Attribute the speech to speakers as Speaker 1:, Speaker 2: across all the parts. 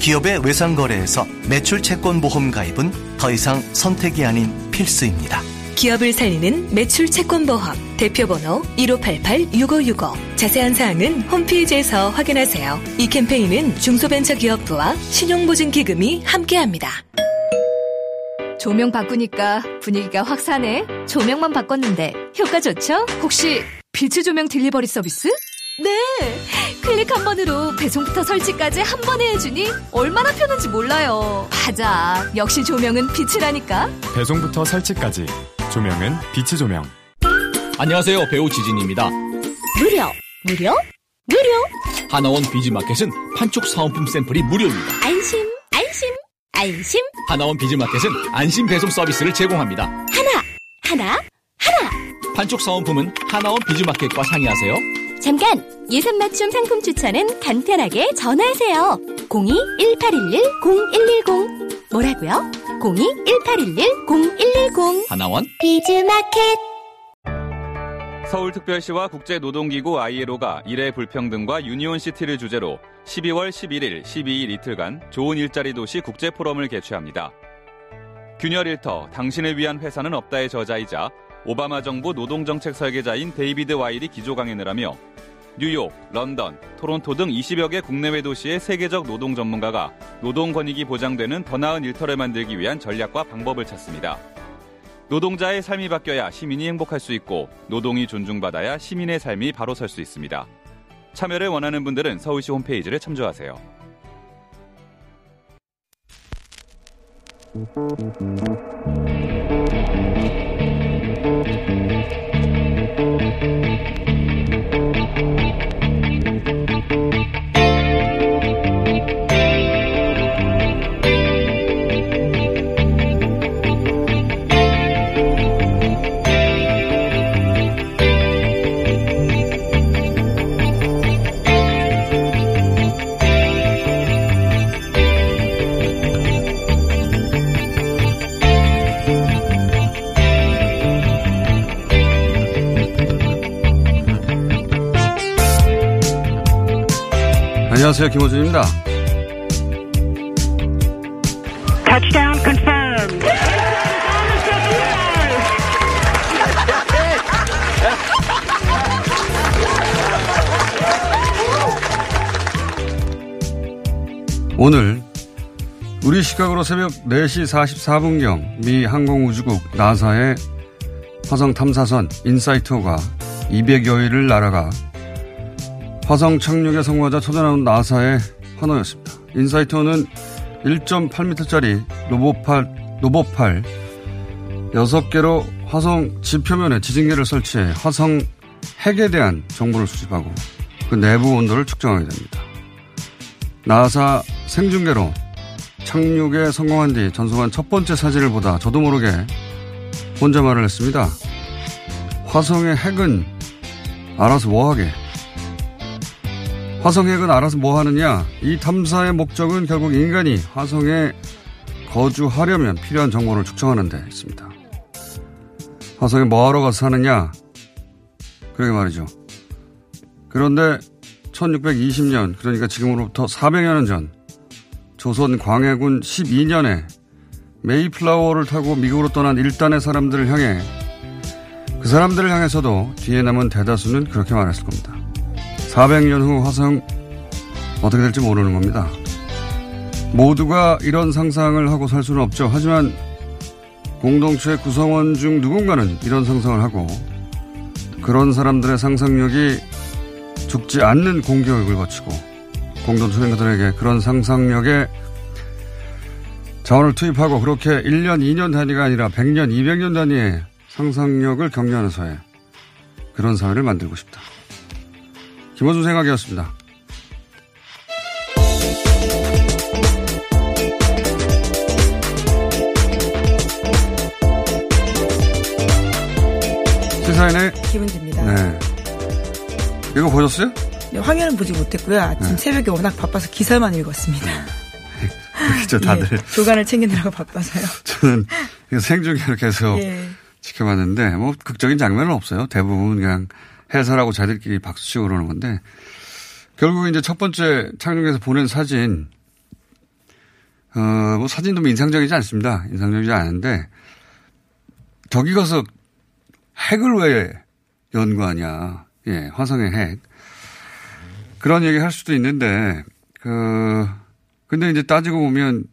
Speaker 1: 기업의 외상 거래에서 매출 채권 보험 가입은 더 이상 선택이 아닌 필수입니다.
Speaker 2: 기업을 살리는 매출 채권 보험 대표번호 1588-6565 자세한 사항은 홈페이지에서 확인하세요. 이 캠페인은 중소벤처기업부와 신용보증기금이 함께합니다.
Speaker 3: 조명 바꾸니까 분위기가 확 사네. 조명만 바꿨는데 효과 좋죠? 혹시 빛의 조명 딜리버리 서비스? 네. 클릭 한 번으로 배송부터 설치까지 한 번에 해주니 얼마나 편한지 몰라요. 맞아. 역시 조명은 빛이라니까.
Speaker 4: 배송부터 설치까지 조명은 빛의 조명
Speaker 5: 안녕하세요. 배우 지진입니다.
Speaker 3: 무료, 무료, 무료.
Speaker 5: 하나원 비즈마켓은 판촉 사은품 샘플이 무료입니다.
Speaker 3: 안심, 안심, 안심.
Speaker 5: 하나원 비즈마켓은 안심 배송 서비스를 제공합니다.
Speaker 3: 하나, 하나, 하나.
Speaker 5: 판촉 사은품은 하나원 비즈마켓과 상의하세요.
Speaker 3: 잠깐! 예산 맞춤 상품 추천은 간편하게 전화하세요. 02-1811-0110. 뭐라고요? 02-1811-0110.
Speaker 5: 하나원
Speaker 3: 비즈마켓.
Speaker 6: 서울특별시와 국제노동기구 ILO가 일의 불평등과 유니온시티를 주제로 12월 11일, 12일 이틀간 좋은 일자리 도시 국제포럼을 개최합니다. 균열 일터 당신을 위한 회사는 없다의 저자이자 오바마 정부 노동정책 설계자인 데이비드 와일이 기조 강연을 하며 뉴욕, 런던, 토론토 등 20여 개 국내외 도시의 세계적 노동 전문가가 노동 권익이 보장되는 더 나은 일터를 만들기 위한 전략과 방법을 찾습니다. 노동자의 삶이 바뀌어야 시민이 행복할 수 있고 노동이 존중받아야 시민의 삶이 바로 설 수 있습니다. 참여를 원하는 분들은 서울시 홈페이지를 참조하세요.
Speaker 7: 안녕하세요. 김호준입니다.
Speaker 8: Touchdown confirmed.
Speaker 7: 오늘 우리 시각으로 새벽 4시 44분경 미 항공우주국 나사의 화성 탐사선 인사이트호가 200여일을 날아가 화성 착륙에 성공하자 찾아나온 나사의 환호였습니다. 인사이트호는 1.8m짜리 로봇팔, 로봇팔 6개로 화성 지표면에 지진계를 설치해 화성 핵에 대한 정보를 수집하고 그 내부 온도를 측정하게 됩니다. 나사 생중계로 착륙에 성공한 뒤 전송한 첫 번째 사진을 보다 저도 모르게 혼자 말을 했습니다. 화성의 핵은 알아서 뭐하게. 화성 핵은 알아서 뭐 하느냐. 이 탐사의 목적은 결국 인간이 화성에 거주하려면 필요한 정보를 측정하는 데 있습니다. 화성에 뭐하러 가서 사느냐. 그러게 말이죠. 그런데 1620년, 그러니까 지금으로부터 400여 년 전, 조선 광해군 12년에 메이플라워를 타고 미국으로 떠난 일단의 사람들을 향해 그 사람들을 향해서도 뒤에 남은 대다수는 그렇게 말했을 겁니다. 400년 후 화성 어떻게 될지 모르는 겁니다. 모두가 이런 상상을 하고 살 수는 없죠. 하지만 공동체 구성원 중 누군가는 이런 상상을 하고 그런 사람들의 상상력이 죽지 않는 공교육을 거치고 공동체들에게 그런 상상력에 자원을 투입하고 그렇게 1년, 2년 단위가 아니라 100년, 200년 단위의 상상력을 격려하면서의 그런 사회를 만들고 싶다. 김원준 생각이었습니다. 세상에
Speaker 9: 김은지입니다.
Speaker 7: 네. 이거 보셨어요?
Speaker 9: 네, 화면은 보지 못했고요. 아침
Speaker 7: 네.
Speaker 9: 새벽에 워낙 바빠서 기사만 읽었습니다.
Speaker 7: 그렇죠, 다들.
Speaker 9: 예, 조간을 챙기느라고 바빠서요.
Speaker 7: 저는 생중계를 계속
Speaker 9: 예.
Speaker 7: 지켜봤는데, 뭐, 극적인 장면은 없어요. 대부분 그냥 해설하고 자기들끼리 박수치고 그러는 건데 결국 이제 첫 번째 착륙해서 보낸 사진 어 뭐 사진도 뭐 인상적이지 않습니다. 인상적이지 않은데 저기 가서 핵을 왜 연구하냐. 예, 화성의 핵. 그런 얘기 할 수도 있는데 그 근데 이제 따지고 보면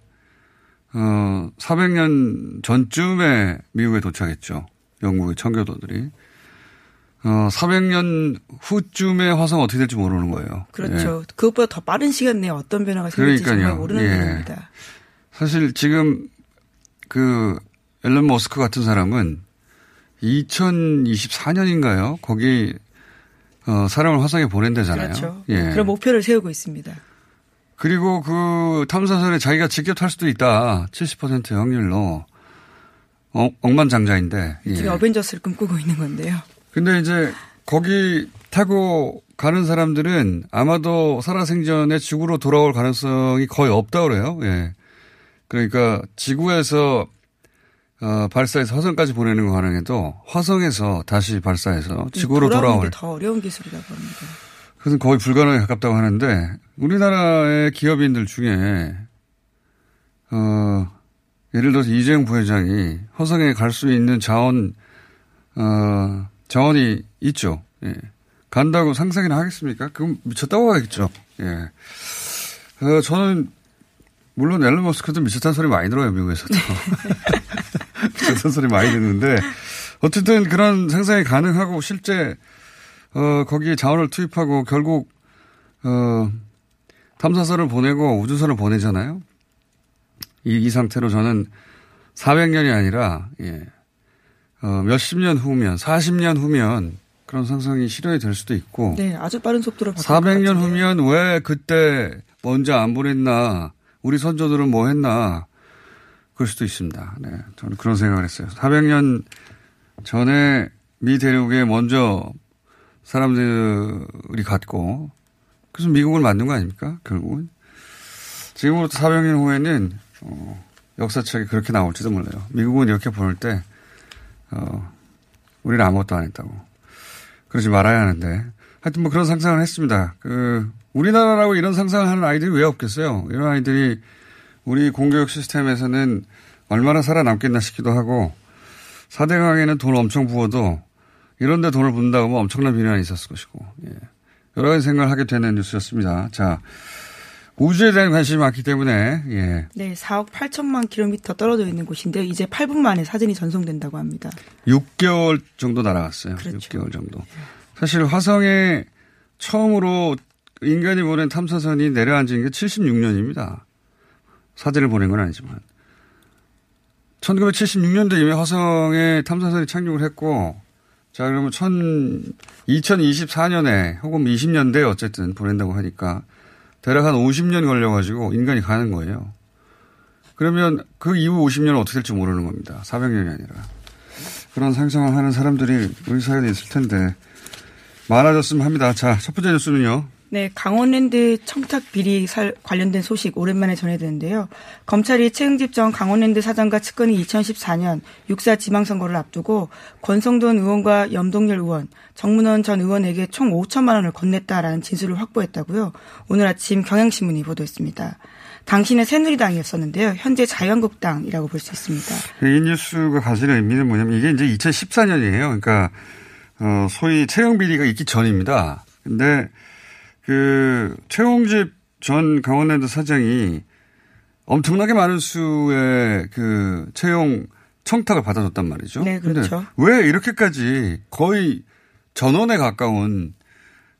Speaker 7: 어, 400년 전쯤에 미국에 도착했죠. 영국의 청교도들이. 어, 400년 후쯤에 화성 어떻게 될지 모르는 거예요.
Speaker 9: 그렇죠.
Speaker 7: 예.
Speaker 9: 그것보다 더 빠른 시간 내에 어떤 변화가 생길지
Speaker 7: 그러니까요.
Speaker 9: 정말 모르는
Speaker 7: 예.
Speaker 9: 일입니다.
Speaker 7: 사실 지금 그 앨런 머스크 같은 사람은 2024년인가요? 거기 어, 사람을 화성에 보낸대잖아요.
Speaker 9: 그렇죠.
Speaker 7: 예.
Speaker 9: 그런 목표를 세우고 있습니다.
Speaker 7: 그리고 그 탐사선에 자기가 직접 탈 수도 있다. 70% 확률로. 어, 억만장자인데. 예.
Speaker 9: 지금 어벤져스를 꿈꾸고 있는 건데요.
Speaker 7: 근데 이제 거기 타고 가는 사람들은 아마도 살아생전에 지구로 돌아올 가능성이 거의 없다 그래요. 예. 그러니까 지구에서 어, 발사해서 화성까지 보내는 거 가능해도 화성에서 다시 발사해서 지구로
Speaker 9: 돌아오는 더 어려운 기술이라고 합니다.
Speaker 7: 그것은 거의 불가능에 가깝다고 하는데 우리나라의 기업인들 중에 어 예를 들어서 이재용 부회장이 화성에 갈 수 있는 자원 어 자원이 있죠. 예. 간다고 상상이나 하겠습니까? 그건 미쳤다고 하겠죠. 예. 어, 저는 물론 앨런 머스크도 미쳤다는 소리 많이 들어요 미국에서도 미쳤다는 소리 많이 듣는데 어쨌든 그런 상상이 가능하고 실제 어, 거기에 자원을 투입하고 결국, 어, 탐사선을 보내고 우주선을 보내잖아요. 이, 이 상태로 저는 400년이 아니라, 예, 어, 몇십 년 후면, 40년 후면 그런 상상이 실현이 될 수도 있고.
Speaker 9: 네, 아주 빠른 속도로 바뀔
Speaker 7: 400년
Speaker 9: 것 같은데요.
Speaker 7: 후면 왜 그때 먼저 안 보냈나, 우리 선조들은 뭐 했나, 그럴 수도 있습니다. 네. 저는 그런 생각을 했어요. 400년 전에 미 대륙에 먼저 사람들이 갔고, 그래서 미국을 만든 거 아닙니까? 결국은. 지금부터 400년 후에는, 어, 역사책에 그렇게 나올지도 몰라요. 미국은 이렇게 보낼 때, 어, 우리는 아무것도 안 했다고. 그러지 말아야 하는데. 하여튼 뭐 그런 상상을 했습니다. 그, 우리나라라고 이런 상상을 하는 아이들이 왜 없겠어요? 이런 아이들이 우리 공교육 시스템에서는 얼마나 살아남겠나 싶기도 하고, 4대 강에는 돈 엄청 부어도 이런 데 돈을 붓는다고 하면 엄청난 비난이 있었을 것이고, 예. 여러 가지 생각을 하게 되는 뉴스였습니다. 자, 우주에 대한 관심이 많기 때문에, 예.
Speaker 9: 네, 4억 8천만 킬로미터 떨어져 있는 곳인데요. 이제 8분 만에 사진이 전송된다고 합니다.
Speaker 7: 6개월 정도 날아갔어요.
Speaker 9: 그렇죠.
Speaker 7: 6개월 정도. 사실 화성에 처음으로 인간이 보낸 탐사선이 내려앉은 게 76년입니다. 사진을 보낸 건 아니지만. 1976년도에 이미 화성에 탐사선이 착륙을 했고, 자, 그러면 천, 2024년에 혹은 20년대에 어쨌든 보낸다고 하니까 대략 한 50년 걸려가지고 인간이 가는 거예요. 그러면 그 이후 50년은 어떻게 될지 모르는 겁니다. 400년이 아니라. 그런 상상을 하는 사람들이 우리 사회에 있을 텐데 많아졌으면 합니다. 자, 첫 번째 뉴스는요.
Speaker 9: 네, 강원랜드 청탁 비리 살 관련된 소식 오랜만에 전해드는데요. 검찰이 최응집 전 강원랜드 사장과 측근이 2014년 6사 지방선거를 앞두고 권성돈 의원과 염동열 의원, 정문원 전 의원에게 총 5천만 원을 건넸다라는 진술을 확보했다고요. 오늘 아침 경향신문이 보도했습니다. 당신은 새누리당이었었는데요. 현재 자유한국당이라고 볼 수 있습니다.
Speaker 7: 이 뉴스가 가지는 의미는 뭐냐면 이게 이제 2014년이에요. 그러니까 어, 소위 채용 비리가 있기 전입니다. 근데 그 최홍집 전 강원랜드 사장이 엄청나게 많은 수의 그 채용 청탁을 받아줬단 말이죠.
Speaker 9: 네, 그렇죠.
Speaker 7: 왜 이렇게까지 거의 전원에 가까운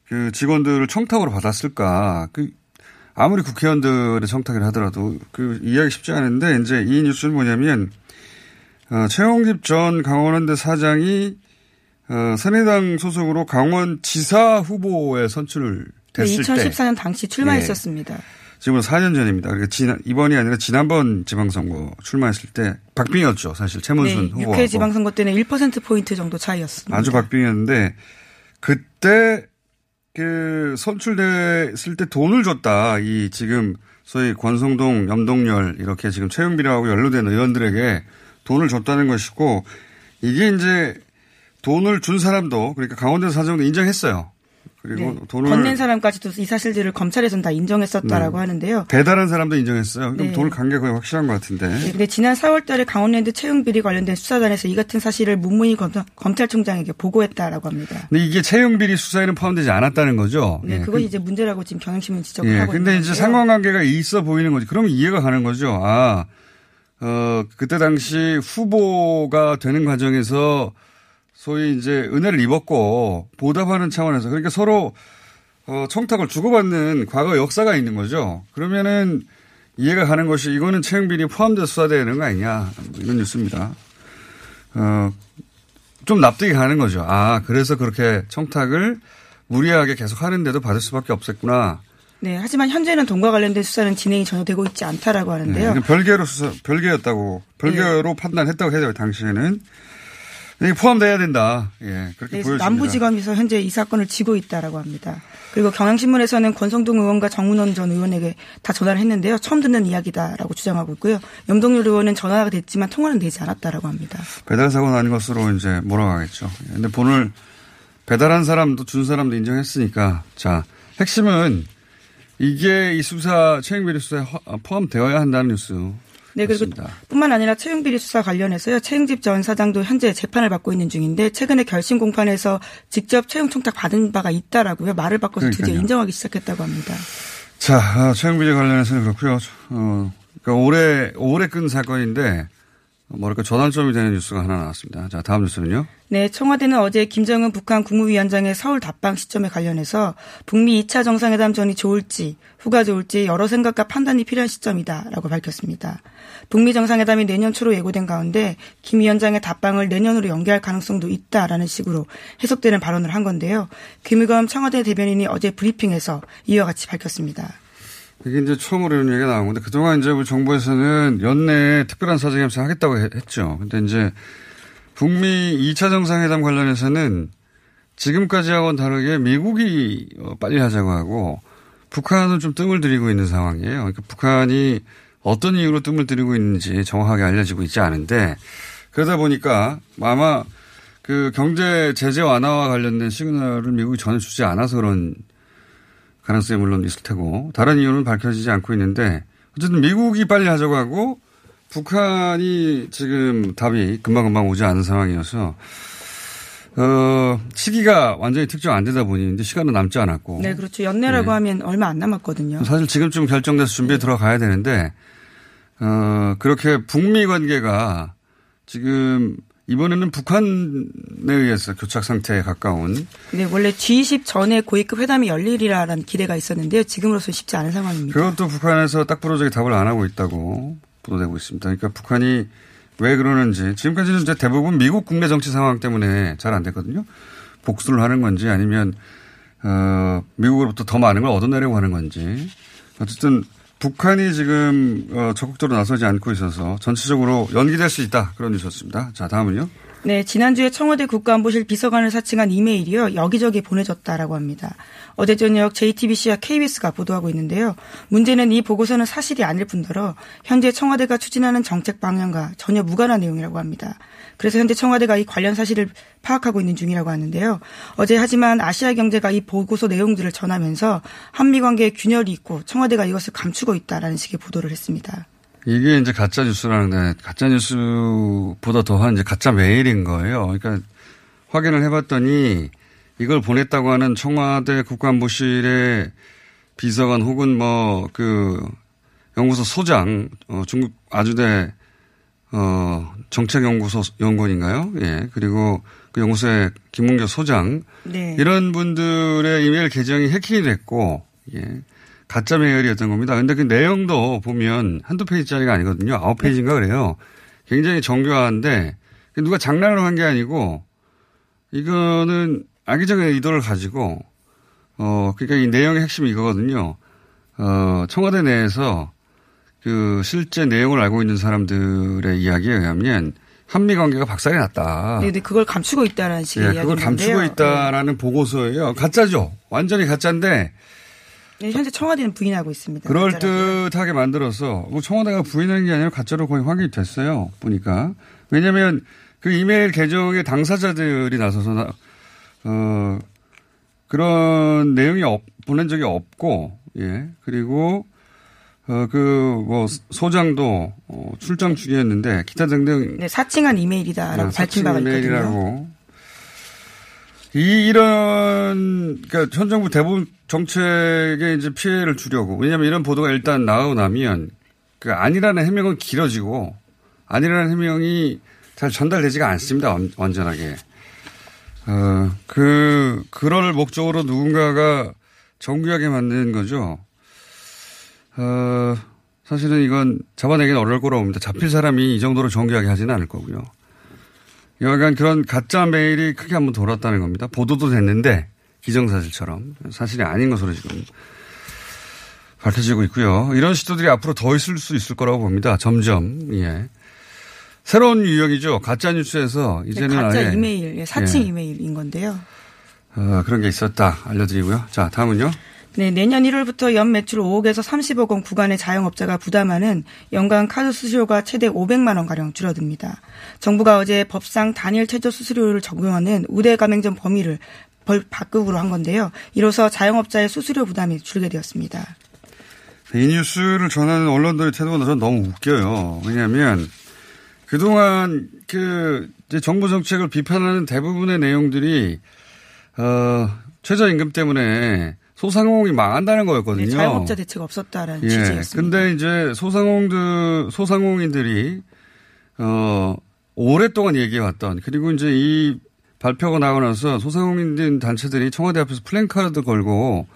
Speaker 7: 그 직원들을 청탁으로 받았을까? 그 아무리 국회의원들의 청탁을 하더라도 그 이해하기 쉽지 않은데 이제 이 뉴스는 뭐냐면 어, 최홍집 전 강원랜드 사장이 어, 새누리당 소속으로 강원 지사 후보에 선출을
Speaker 9: 네,
Speaker 7: 됐을 때
Speaker 9: 2014년 당시 출마했었습니다.
Speaker 7: 지금 4년 전입니다. 그러니까 지난, 이번이 아니라 지난번 지방선거 출마했을 때 박빙이었죠. 사실 최문순
Speaker 9: 네,
Speaker 7: 후보가.
Speaker 9: 6회 지방선거 때는 1%포인트 정도 차이였습니다.
Speaker 7: 아주 박빙이었는데 그때 그 선출됐을 때 돈을 줬다. 이 지금 소위 권성동, 염동열 이렇게 지금 최영비라고 연루된 의원들에게 돈을 줬다는 것이고 이게 이제 돈을 준 사람도 그러니까 강원도 사정도 인정했어요. 그리고
Speaker 9: 네.
Speaker 7: 돈을
Speaker 9: 건넨 사람까지도 이 사실들을 검찰에서는 다 인정했었다라고
Speaker 7: 네.
Speaker 9: 하는데요.
Speaker 7: 배달한 사람도 인정했어요. 그럼
Speaker 9: 네.
Speaker 7: 돈을 간게 거의 확실한 것 같은데.
Speaker 9: 네, 근데 지난 4월 달에 강원랜드 채용 비리 관련된 수사단에서 이 같은 사실을 문무희 검, 검찰총장에게 보고했다라고 합니다.
Speaker 7: 근데 이게 채용 비리 수사에는 포함되지 않았다는 거죠.
Speaker 9: 네,
Speaker 7: 예.
Speaker 9: 그것이
Speaker 7: 그-
Speaker 9: 이제 문제라고 지금 경향신문 지적을
Speaker 7: 예,
Speaker 9: 하고
Speaker 7: 근데
Speaker 9: 있는
Speaker 7: 이제. 상관관계가 있어 보이는 거지. 그러면 이해가 가는 거죠. 아, 어, 그때 당시 후보가 되는 과정에서 소위 이제 은혜를 입었고 보답하는 차원에서 그러니까 서로 어, 청탁을 주고받는 과거 역사가 있는 거죠. 그러면은 이해가 가는 것이 이거는 채용비리 포함돼서 수사되는 거 아니냐. 뭐 이런 뉴스입니다. 어, 좀 납득이 가는 거죠. 아, 그래서 그렇게 청탁을 무리하게 계속 하는데도 받을 수밖에 없었구나.
Speaker 9: 네, 하지만 현재는 돈과 관련된 수사는 진행이 전혀 되고 있지 않다라고
Speaker 7: 네,
Speaker 9: 하는데요.
Speaker 7: 이건 별개로 수사, 별개였다고, 별개로 판단했다고 해야 돼요, 당시에는. 이게 포함돼야 된다. 예, 그렇게
Speaker 9: 네,
Speaker 7: 보여집니다.
Speaker 9: 남부지검에서 현재 이 사건을 쥐고 있다라고 합니다. 그리고 경향신문에서는 권성동 의원과 정문원 전 의원에게 다 전화를 했는데요. 처음 듣는 이야기다라고 주장하고 있고요. 염동열 의원은 전화가 됐지만 통화는 되지 않았다라고 합니다.
Speaker 7: 배달 사고 난 것으로 이제 몰아가겠죠. 예, 근데 본을 배달한 사람도 준 사람도 인정했으니까 자 핵심은 이게 이 수사 최영비리 수사에 허- 포함되어야 한다는 뉴스.
Speaker 9: 네, 그리고
Speaker 7: 그렇습니다.
Speaker 9: 뿐만 아니라 채용 비리 수사 관련해서요. 채용집 전 사장도 현재 재판을 받고 있는 중인데 최근에 결심 공판에서 직접 채용 청탁 받은 바가 있다라고요. 말을 바꿔서 드디어
Speaker 7: 그러니까요.
Speaker 9: 인정하기 시작했다고 합니다.
Speaker 7: 자, 아, 최영비리 관련해서는 그렇고요. 어, 그러니까 올해 올해 끈 사건인데 뭐랄까 전환점이 되는 뉴스가 하나 나왔습니다. 자, 다음 뉴스는요.
Speaker 9: 네, 청와대는 어제 김정은 북한 국무위원장의 서울 답방 시점에 관련해서 북미 2차 정상회담 전이 좋을지 후가 좋을지 여러 생각과 판단이 필요한 시점이다라고 밝혔습니다. 북미 정상회담이 내년 초로 예고된 가운데 김 위원장의 답방을 내년으로 연기할 가능성도 있다라는 식으로 해석되는 발언을 한 건데요. 김의겸 청와대 대변인이 어제 브리핑에서 이와 같이 밝혔습니다.
Speaker 7: 이게 이제 처음으로 이런 얘기가 나온 건데 그동안 이제 우리 정부에서는 연내에 특별한 사정협상 하겠다고 해- 했죠. 근데 이제 북미 2차 정상회담 관련해서는 지금까지하고는 다르게 미국이 어, 빨리 하자고 하고 북한은 좀 뜸을 들이고 있는 상황이에요. 그러니까 북한이 어떤 이유로 뜸을 들이고 있는지 정확하게 알려지고 있지 않은데 그러다 보니까 아마 그 경제 제재 완화와 관련된 시그널을 미국이 전혀 주지 않아서 그런 가능성이 물론 있을 테고 다른 이유는 밝혀지지 않고 있는데 어쨌든 미국이 빨리 하자고 하고 북한이 지금 답이 금방금방 오지 않은 상황이어서 어, 시기가 완전히 특정 안 되다 보니 이제 시간은 남지 않았고
Speaker 9: 네, 그렇죠. 연내라고
Speaker 7: 네.
Speaker 9: 하면 얼마 안 남았거든요.
Speaker 7: 사실 지금쯤 결정돼서 준비에 들어가야 되는데 어, 그렇게 북미 관계가 지금 이번에는 북한에 의해서 교착 상태에 가까운
Speaker 9: 네, 원래 G20 전에 고위급 회담이 열리리라는 기대가 있었는데요. 지금으로서 쉽지 않은 상황입니다.
Speaker 7: 그것도 북한에서 딱 부러지게 답을 안 하고 있다고 보도되고 있습니다. 그러니까 북한이 왜 그러는지 지금까지는 이제 대부분 미국 국내 정치 상황 때문에 잘 안 됐거든요. 복수를 하는 건지 아니면 어, 미국으로부터 더 많은 걸 얻어내려고 하는 건지 어쨌든 북한이 지금 어, 적극적으로 나서지 않고 있어서 전체적으로 연기될 수 있다 그런 뉴스였습니다. 자 다음은요.
Speaker 9: 네, 지난주에 청와대 국가안보실 비서관을 사칭한 이메일이요. 여기저기 보내졌다라고 합니다. 어제 저녁 JTBC와 KBS가 보도하고 있는데요. 문제는 이 보고서는 사실이 아닐 뿐더러 현재 청와대가 추진하는 정책 방향과 전혀 무관한 내용이라고 합니다. 그래서 현재 청와대가 이 관련 사실을 파악하고 있는 중이라고 하는데요. 어제 하지만 아시아 경제가 이 보고서 내용들을 전하면서 한미 관계에 균열이 있고 청와대가 이것을 감추고 있다라는 식의 보도를 했습니다.
Speaker 7: 이게 이제 가짜 뉴스라는데 가짜 뉴스보다 더한 이제 가짜 메일인 거예요. 그러니까 확인을 해봤더니 이걸 보냈다고 하는 청와대 국가안보실의 비서관 혹은 뭐 그 연구소 소장 어, 중국 아주대 어, 정책연구소 연구원인가요? 예. 그리고 그 연구소의 김문교 소장
Speaker 9: 네.
Speaker 7: 이런 분들의 이메일 계정이 해킹이 됐고 예. 가짜 메일이었던 겁니다. 근데 그 내용도 보면 한두 페이지짜리가 아니거든요. 아홉 페이지인가 그래요. 굉장히 정교한데 누가 장난으로 한 게 아니고 이거는 악의적인 의도를 가지고 어 그러니까 이 내용의 핵심이 이거거든요. 어, 청와대 내에서 그 실제 내용을 알고 있는 사람들의 이야기에 의하면 한미 관계가 박살이 났다.
Speaker 9: 네, 네, 그걸 감추고 있다라는 식의
Speaker 7: 예,
Speaker 9: 이야기인데요.
Speaker 7: 그걸 감추고 있다라는 보고서예요. 가짜죠. 완전히 가짜인데
Speaker 9: 네, 현재 청와대는 부인하고 있습니다.
Speaker 7: 그럴. 듯하게 만들어서 뭐 청와대가 부인하는 게 아니라 가짜로 거의 확인이 됐어요. 보니까 왜냐하면 그 이메일 계정의 당사자들이 나서서 나, 어 그런 내용이 없, 보낸 적이 없고 예 그리고 어 그 뭐 소장도 어, 출장 중이었는데 기타 등등
Speaker 9: 네, 사칭한 이메일이다라고 밝힌 바가 있거든요.
Speaker 7: 아, 이메일이라고. 이, 이런, 그니까, 현 정부 대부분 정책에 이제 피해를 주려고. 왜냐면 하 이런 보도가 일단 나오고 나면, 그, 아니라는 해명은 길어지고, 아니라는 해명이 잘 전달되지가 않습니다. 완- 완전하게. 어, 그, 그럴 목적으로 누군가가 정교하게 만든 거죠. 어, 사실은 이건 잡아내기는 어려울 거라고 봅니다. 잡힐 사람이 이 정도로 정교하게 하지는 않을 거고요. 여하간 그런 가짜 메일이 크게 한번 돌았다는 겁니다. 보도도 됐는데 기정사실처럼 사실이 아닌 것으로 지금 밝혀지고 있고요. 이런 시도들이 앞으로 더 있을 수 있을 거라고 봅니다. 점점 예. 새로운 유형이죠. 가짜 뉴스에서
Speaker 9: 네,
Speaker 7: 이제는
Speaker 9: 가짜
Speaker 7: 아예
Speaker 9: 이메일, 예, 사칭
Speaker 7: 예.
Speaker 9: 이메일인 건데요.
Speaker 7: 어, 그런 게 있었다 알려드리고요. 자 다음은요.
Speaker 9: 네, 내년 1월부터 연 매출 5억에서 30억 원 구간의 자영업자가 부담하는 연간 카드 수수료가 최대 500만 원 가량 줄어듭니다. 정부가 어제 법상 단일 최저 수수료를 적용하는 우대 가맹점 범위를 벌 바극으로 한 건데요. 이로써 자영업자의 수수료 부담이 줄게 되었습니다.
Speaker 7: 이 뉴스를 전하는 언론들의 태도가 저는 너무 웃겨요. 왜냐하면 그동안 그 정부 정책을 비판하는 대부분의 내용들이 어 최저임금 때문에 소상공인이 망한다는 거였거든요.
Speaker 9: 네, 자영업자 대책 없었다라는
Speaker 7: 예.
Speaker 9: 취지였습니다.
Speaker 7: 근데 이제 소상공들 소상공인들이 어 오랫동안 얘기해왔던 그리고 이제 이 발표가 나고 나서 소상공인 단체들이 청와대 앞에서 플랜카드 걸고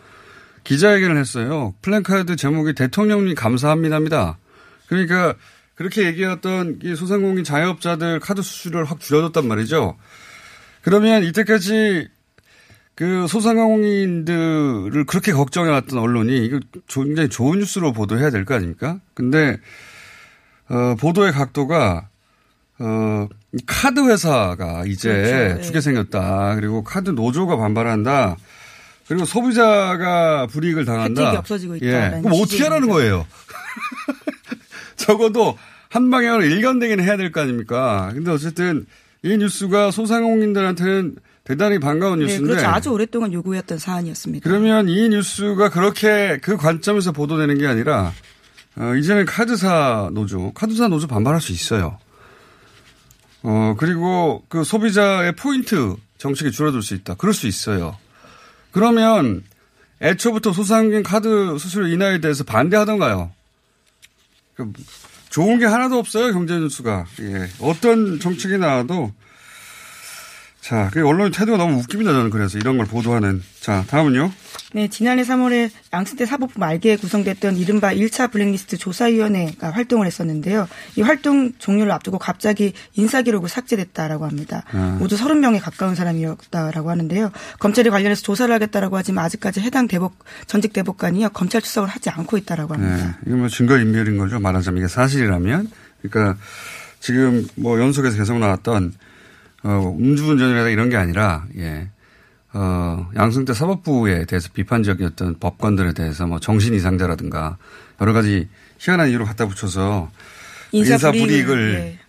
Speaker 7: 기자회견을 했어요. 플랜카드 제목이 대통령님 감사합니다입니다. 그러니까 그렇게 얘기했던 이 소상공인 자영업자들 카드 수수료를 확 줄여줬단 말이죠. 그러면 이때까지 그 소상공인들을 그렇게 걱정해왔던 언론이 이거 굉장히 좋은 뉴스로 보도해야 될 거 아닙니까? 근데 어, 보도의 각도가 어, 이 카드 회사가 이제
Speaker 9: 그렇죠. 예.
Speaker 7: 죽게 생겼다. 그리고 카드 노조가 반발한다. 그리고 소비자가 불이익을 당한다.
Speaker 9: 혜택이 없어지고
Speaker 7: 예.
Speaker 9: 있다라는
Speaker 7: 그럼 어떻게 하라는. 거예요? 적어도 한 방향으로 일관되기는 해야 될 거 아닙니까? 근데 어쨌든 이 뉴스가 소상공인들한테는 대단히 반가운
Speaker 9: 네,
Speaker 7: 뉴스인데.
Speaker 9: 그렇죠. 아주 오랫동안 요구했던 사안이었습니다.
Speaker 7: 그러면 이 뉴스가 그렇게 그 관점에서 보도되는 게 아니라 어, 이제는 카드사 노조, 카드사 노조 반발할 수 있어요. 어, 그리고 그 소비자의 포인트 정책이 줄어들 수 있다. 그럴 수 있어요. 그러면 애초부터 소상공인 카드 수수료 인하에 대해서 반대하던가요? 그 좋은 게 하나도 없어요, 경제 뉴스가. 예. 어떤 정책이 나와도 자, 그 언론의 태도가 너무 웃깁니다, 저는 그래서 이런 걸 보도하는. 자, 다음은요.
Speaker 9: 네, 지난해 3월에 양승태 사법부 말기에 구성됐던 이른바 1차 블랙리스트 조사위원회가 활동을 했었는데요. 이 활동 종료를 앞두고 갑자기 인사기록을 삭제됐다라고 합니다.
Speaker 7: 아.
Speaker 9: 모두 30명에 가까운 사람이었다라고 하는데요. 검찰이 관련해서 조사를 하겠다라고 하지만 아직까지 해당 대법, 전직 대법관이요. 검찰 수석을 하지 않고 있다라고 합니다.
Speaker 7: 네. 이거 뭐 증거 인멸인 거죠. 말하자면 이게 사실이라면. 그러니까 지금 뭐 연속해서 계속 나왔던 어, 음주운전이라다 이런 게 아니라, 예. 어, 양승태 사법부에 대해서 비판적이었던 법관들에 대해서 뭐 정신 이상자라든가 여러 가지 희한한 이유로 갖다 붙여서
Speaker 9: 인사
Speaker 7: 인사
Speaker 9: 불이익을, 예.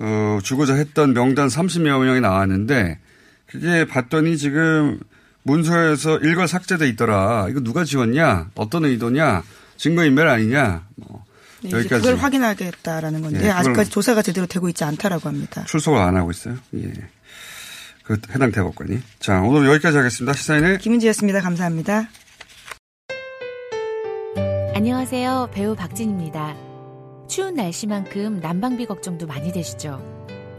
Speaker 7: 어, 주고자 했던 명단 30여 명이 나왔는데 그게 봤더니 지금 문서에서 일괄 삭제돼 있더라. 이거 누가 지웠냐? 어떤 의도냐? 증거인멸 아니냐? 뭐
Speaker 9: 네,
Speaker 7: 여기까지
Speaker 9: 그걸 확인하겠다라는 건데
Speaker 7: 예,
Speaker 9: 아직까지 조사가 제대로 되고 있지 않다라고 합니다.
Speaker 7: 출석을 안 하고 있어요. 예. 그 해당 대법관이. 자, 오늘 여기까지 하겠습니다. 시사인의
Speaker 9: 김은지였습니다. 감사합니다.
Speaker 10: 안녕하세요. 배우 박진입니다. 추운 날씨만큼 난방비 걱정도 많이 되시죠?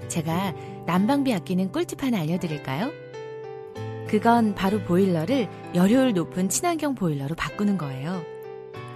Speaker 10: 제가 난방비 아끼는 꿀팁 하나 알려드릴까요? 그건 바로 보일러를 열효율 높은 친환경 보일러로 바꾸는 거예요.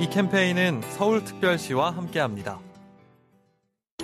Speaker 11: 이 캠페인은 서울특별시와 함께합니다.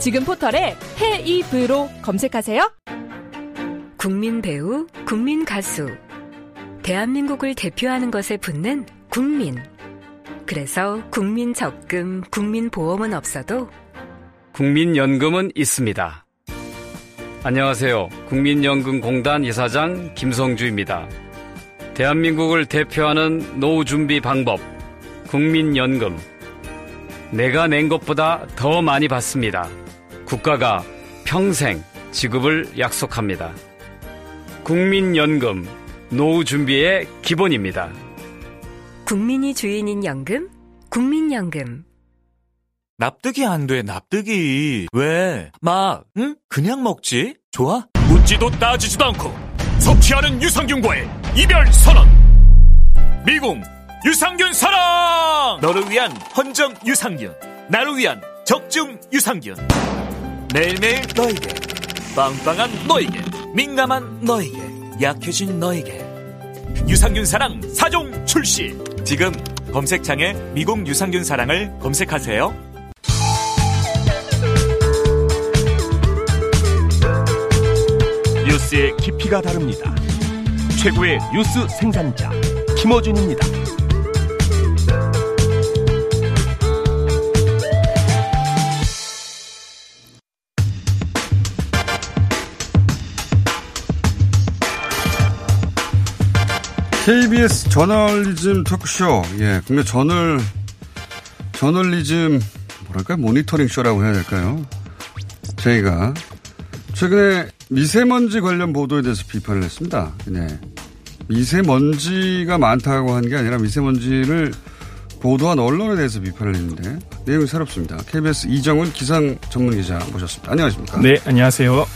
Speaker 12: 지금 포털에 헤이브로 검색하세요.
Speaker 2: 국민 배우, 국민 가수. 대한민국을 대표하는 것에 붙는 국민. 그래서 국민 적금, 국민 보험은 없어도
Speaker 13: 국민연금은 있습니다. 안녕하세요. 국민연금공단 이사장 김성주입니다. 대한민국을 대표하는 노후 준비 방법, 국민연금. 내가 낸 것보다 더 많이 받습니다. 국가가 평생 지급을 약속합니다. 국민연금, 노후 준비의 기본입니다.
Speaker 2: 국민이 주인인 연금, 국민연금.
Speaker 14: 납득이 안 돼, 납득이. 왜? 막, 응? 그냥 먹지? 좋아? 묻지도 따지지도 않고 섭취하는 유산균과의 이별 선언. 미궁 유산균 사랑! 너를 위한 헌정 유산균. 나를 위한 적중 유산균. 매일매일 너에게. 빵빵한 너에게. 민감한 너에게. 약해진 너에게. 유산균 사랑 4종 출시. 지금 검색창에 미궁 유산균 사랑을 검색하세요.
Speaker 15: 뉴스의 깊이가 다릅니다. 최고의 뉴스 생산자 김어준입니다.
Speaker 7: KBS 저널리즘 토크쇼, 예, 국내 저널, 저널리즘, 뭐랄까, 모니터링 쇼라고 해야 될까요? 저희가 최근에 미세먼지 관련 보도에 대해서 비판을 했습니다. 네. 미세먼지가 많다고 한 게 아니라 미세먼지를 보도한 언론에 대해서 비판을 했는데 내용이 새롭습니다. KBS 이정훈 기상 전문 기자 모셨습니다. 안녕하십니까?
Speaker 16: 네, 안녕하세요.